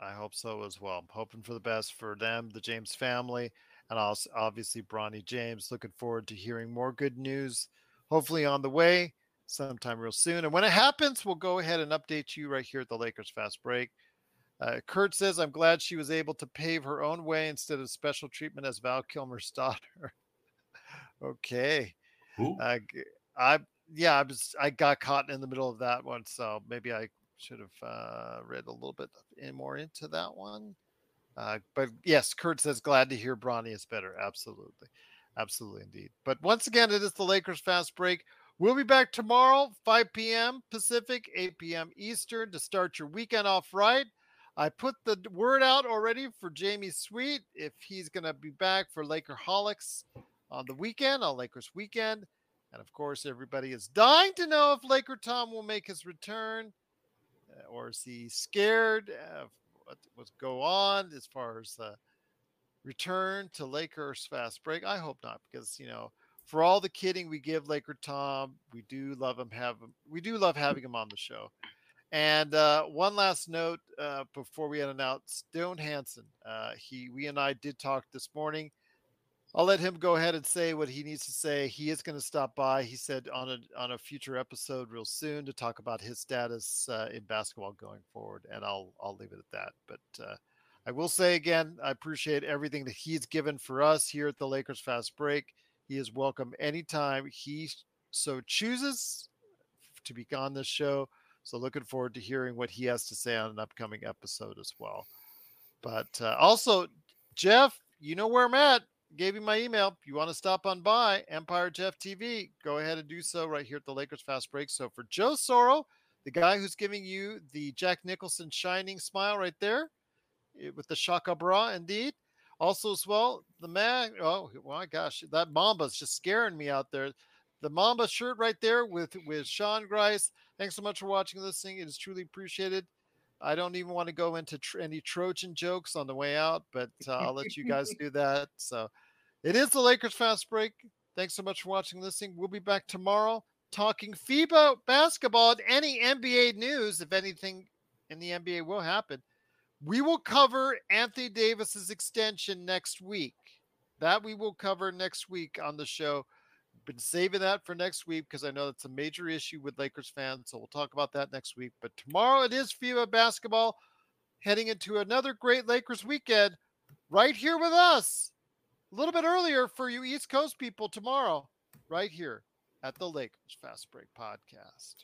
S1: I hope so as well. I'm hoping for the best for them, the James family, and also obviously Bronny James. Looking forward to hearing more good news, hopefully on the way sometime real soon. And when it happens, we'll go ahead and update you right here at the Lakers Fast Break. Uh, Kurt says, I'm glad she was able to pave her own way instead of special treatment as Val Kilmer's (laughs) daughter. okay. Uh, I, yeah, I was, I got caught in the middle of that one. So maybe I should have uh, read a little bit more into that one. Uh, but yes, Kurt says glad to hear Bronny is better. Absolutely, absolutely indeed. But once again, it is the Lakers fast break. We'll be back tomorrow, 5 p.m. Pacific, 8 p.m. Eastern, to start your weekend off right. I put the word out already for Jamie Sweet if he's going to be back for Lakerholics on the weekend, on Lakers weekend. And of course, everybody is dying to know if Laker Tom will make his return uh, or is he scared what was go on as far as the return to Lakers fast break. I hope not, because you know, for all the kidding we give Laker Tom, we do love him. Have him. We do love having him on the show. And uh, one last note uh, before we announce Stone Hansen. Uh, he, we and I did talk this morning. I'll let him go ahead and say what he needs to say. He is going to stop by. He said on a on a future episode real soon to talk about his status uh, in basketball going forward, and I'll I'll leave it at that. But uh, I will say again, I appreciate everything that he's given for us here at the Lakers Fast Break. He is welcome anytime he so chooses to be on this show. So looking forward to hearing what he has to say on an upcoming episode as well. But uh, also, Jeff, you know where I'm at. Gave you my email. If you want to stop on by Empire Jeff TV, go ahead and do so right here at the Lakers Fast Break. So for Joe Soro, the guy who's giving you the Jack Nicholson shining smile right there eh, with the Shaka bra, indeed. Also, as well, the man. Oh my gosh, that Mamba's just scaring me out there. The Mamba shirt right there with with Sean Grice. Thanks so much for watching this thing. It is truly appreciated. I don't even want to go into tr- any Trojan jokes on the way out, but uh, I'll let you guys (laughs) do that. So it is the Lakers fast break. Thanks so much for watching this thing. We'll be back tomorrow talking FIBA basketball and any NBA news, if anything in the NBA will happen. We will cover Anthony Davis's extension next week. That we will cover next week on the show. Been saving that for next week because I know that's a major issue with Lakers fans. So we'll talk about that next week. But tomorrow it is FIBA basketball, heading into another great Lakers weekend right here with us. A little bit earlier for you East Coast people tomorrow, right here at the Lakers Fast Break Podcast.